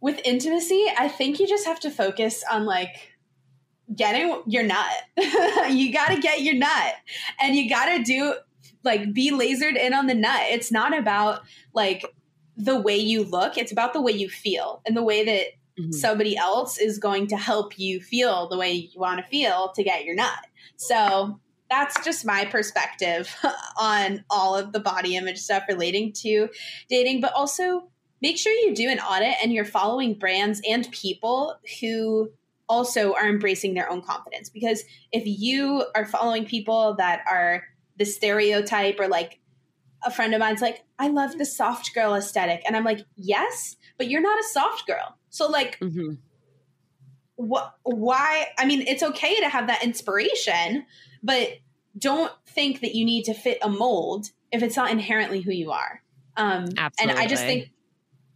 with intimacy, I think you just have to focus on like getting your nut. you got to get your nut and you got to do like be lasered in on the nut. It's not about like the way you look, it's about the way you feel and the way that mm-hmm. somebody else is going to help you feel the way you want to feel to get your nut. So that's just my perspective on all of the body image stuff relating to dating, but also make sure you do an audit and you're following brands and people who also are embracing their own confidence. Because if you are following people that are the stereotype or like a friend of mine's like, I love the soft girl aesthetic. And I'm like, yes, but you're not a soft girl. So like mm-hmm. what why I mean, it's okay to have that inspiration, but don't think that you need to fit a mold if it's not inherently who you are. Um, and I just think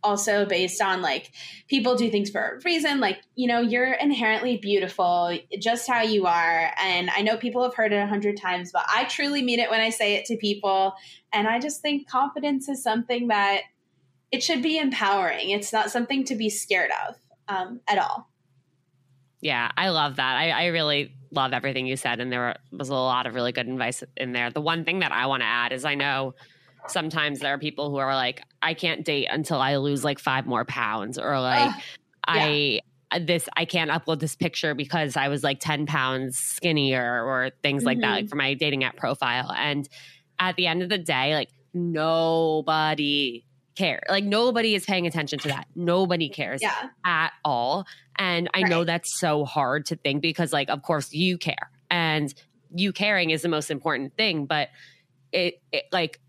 also based on like people do things for a reason like you know you're inherently beautiful just how you are and i know people have heard it a hundred times but i truly mean it when i say it to people and i just think confidence is something that it should be empowering. It's not something to be scared of um, at all. Yeah i love that. I, I really love everything you said and there was a lot of really good advice in there. The one thing that i want to add is i know sometimes there are people who are like, I can't date until I lose like five more pounds, or like, uh, I this I can't upload this picture because I was like 10 pounds skinnier or things mm-hmm. like that like mm-hmm. for my dating app profile. And at the end of the day, like nobody care. Like nobody is paying attention to that. Nobody cares yeah. at all. And I right. know that's so hard to think because like of course you care. And you caring is the most important thing, but it, it like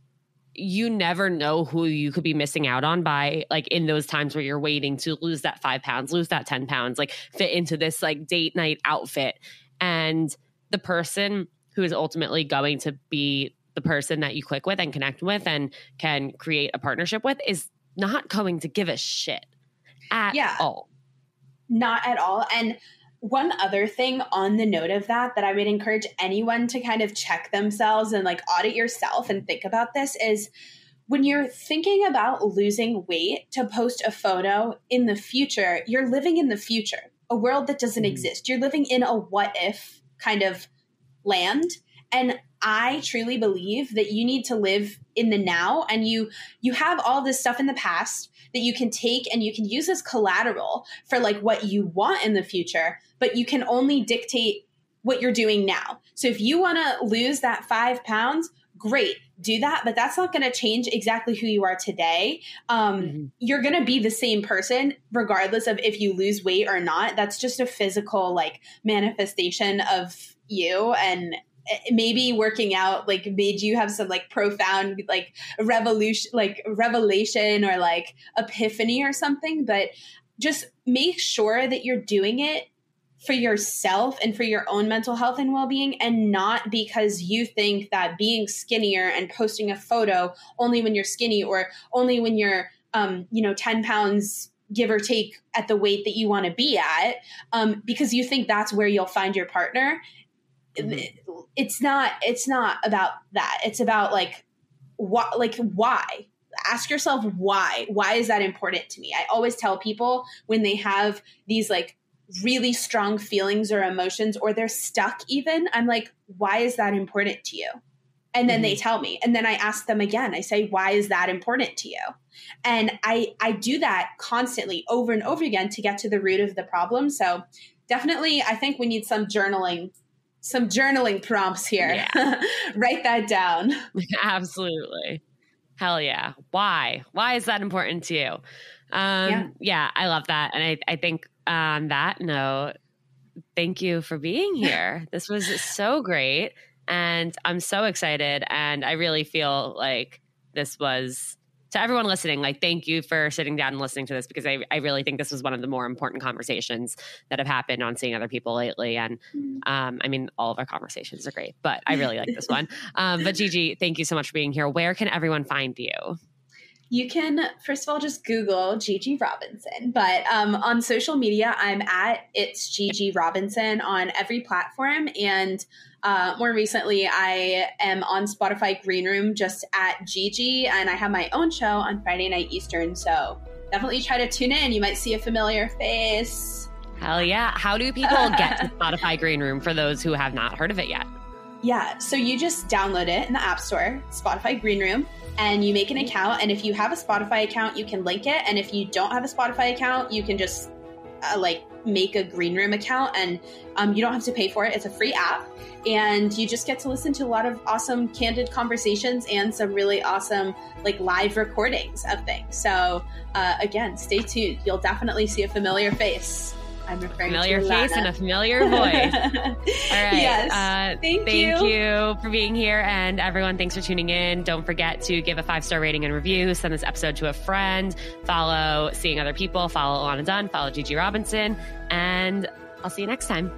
you never know who you could be missing out on by like in those times where you're waiting to lose that five pounds, lose that 10 pounds, like fit into this like date night outfit. And the person who is ultimately going to be the person that you click with and connect with and can create a partnership with is not going to give a shit at yeah, all. Not at all. And one other thing on the note of that that I would encourage anyone to kind of check themselves and like audit yourself and think about this is when you're thinking about losing weight to post a photo in the future, you're living in the future, a world that doesn't mm-hmm. exist. You're living in a what if kind of land. And I truly believe that you need to live in the now and you you have all this stuff in the past that you can take and you can use as collateral for like what you want in the future, but you can only dictate what you're doing now. So if you want to lose that 5 pounds, great do that but that's not going to change exactly who you are today um, mm-hmm. you're going to be the same person regardless of if you lose weight or not that's just a physical like manifestation of you and maybe working out like made you have some like profound like revolution like revelation or like epiphany or something but just make sure that you're doing it for yourself and for your own mental health and well-being and not because you think that being skinnier and posting a photo only when you're skinny or only when you're um, you know 10 pounds give or take at the weight that you want to be at um, because you think that's where you'll find your partner. It's not it's not about that. It's about like what like why? Ask yourself why. Why is that important to me? I always tell people when they have these like really strong feelings or emotions or they're stuck even i'm like why is that important to you? And then mm-hmm. they tell me. And then i ask them again. I say why is that important to you? And i i do that constantly over and over again to get to the root of the problem. So definitely i think we need some journaling some journaling prompts here. Yeah. Write that down. Absolutely. Hell yeah. Why? Why is that important to you? Um, yeah. yeah, I love that. And I, I think on that note, thank you for being here. this was so great. And I'm so excited. And I really feel like this was to everyone listening, like thank you for sitting down and listening to this because I, I really think this was one of the more important conversations that have happened on seeing other people lately. And mm-hmm. um, I mean, all of our conversations are great, but I really like this one. Um, but Gigi, thank you so much for being here. Where can everyone find you? You can, first of all, just Google Gigi Robinson. But um, on social media, I'm at It's Gigi Robinson on every platform. And uh, more recently, I am on Spotify Greenroom just at Gigi. And I have my own show on Friday night Eastern. So definitely try to tune in. You might see a familiar face. Hell yeah. How do people get to Spotify Greenroom for those who have not heard of it yet? Yeah, so you just download it in the App Store, Spotify Greenroom and you make an account. And if you have a Spotify account, you can link it. And if you don't have a Spotify account, you can just uh, like make a green room account and um, you don't have to pay for it. It's a free app. And you just get to listen to a lot of awesome candid conversations and some really awesome like live recordings of things. So uh, again, stay tuned. You'll definitely see a familiar face. I'm familiar to face and a familiar voice. All right. Yes. Uh, thank, thank you. you. for being here. And everyone, thanks for tuning in. Don't forget to give a five star rating and review. Send this episode to a friend. Follow Seeing Other People. Follow Alana Dunn. Follow Gigi Robinson. And I'll see you next time.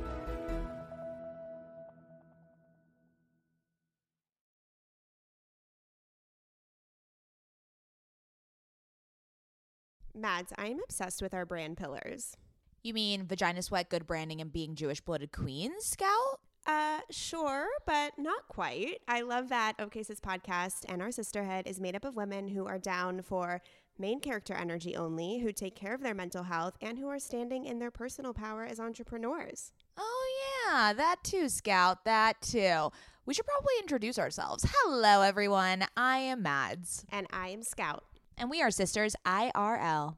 Mads, I am obsessed with our brand pillars. You mean vagina sweat, good branding, and being Jewish blooded queens, Scout? Uh, sure, but not quite. I love that OKSIS podcast and our sisterhood is made up of women who are down for main character energy only, who take care of their mental health, and who are standing in their personal power as entrepreneurs. Oh, yeah, that too, Scout, that too. We should probably introduce ourselves. Hello, everyone. I am Mads. And I am Scout. And we are sisters IRL.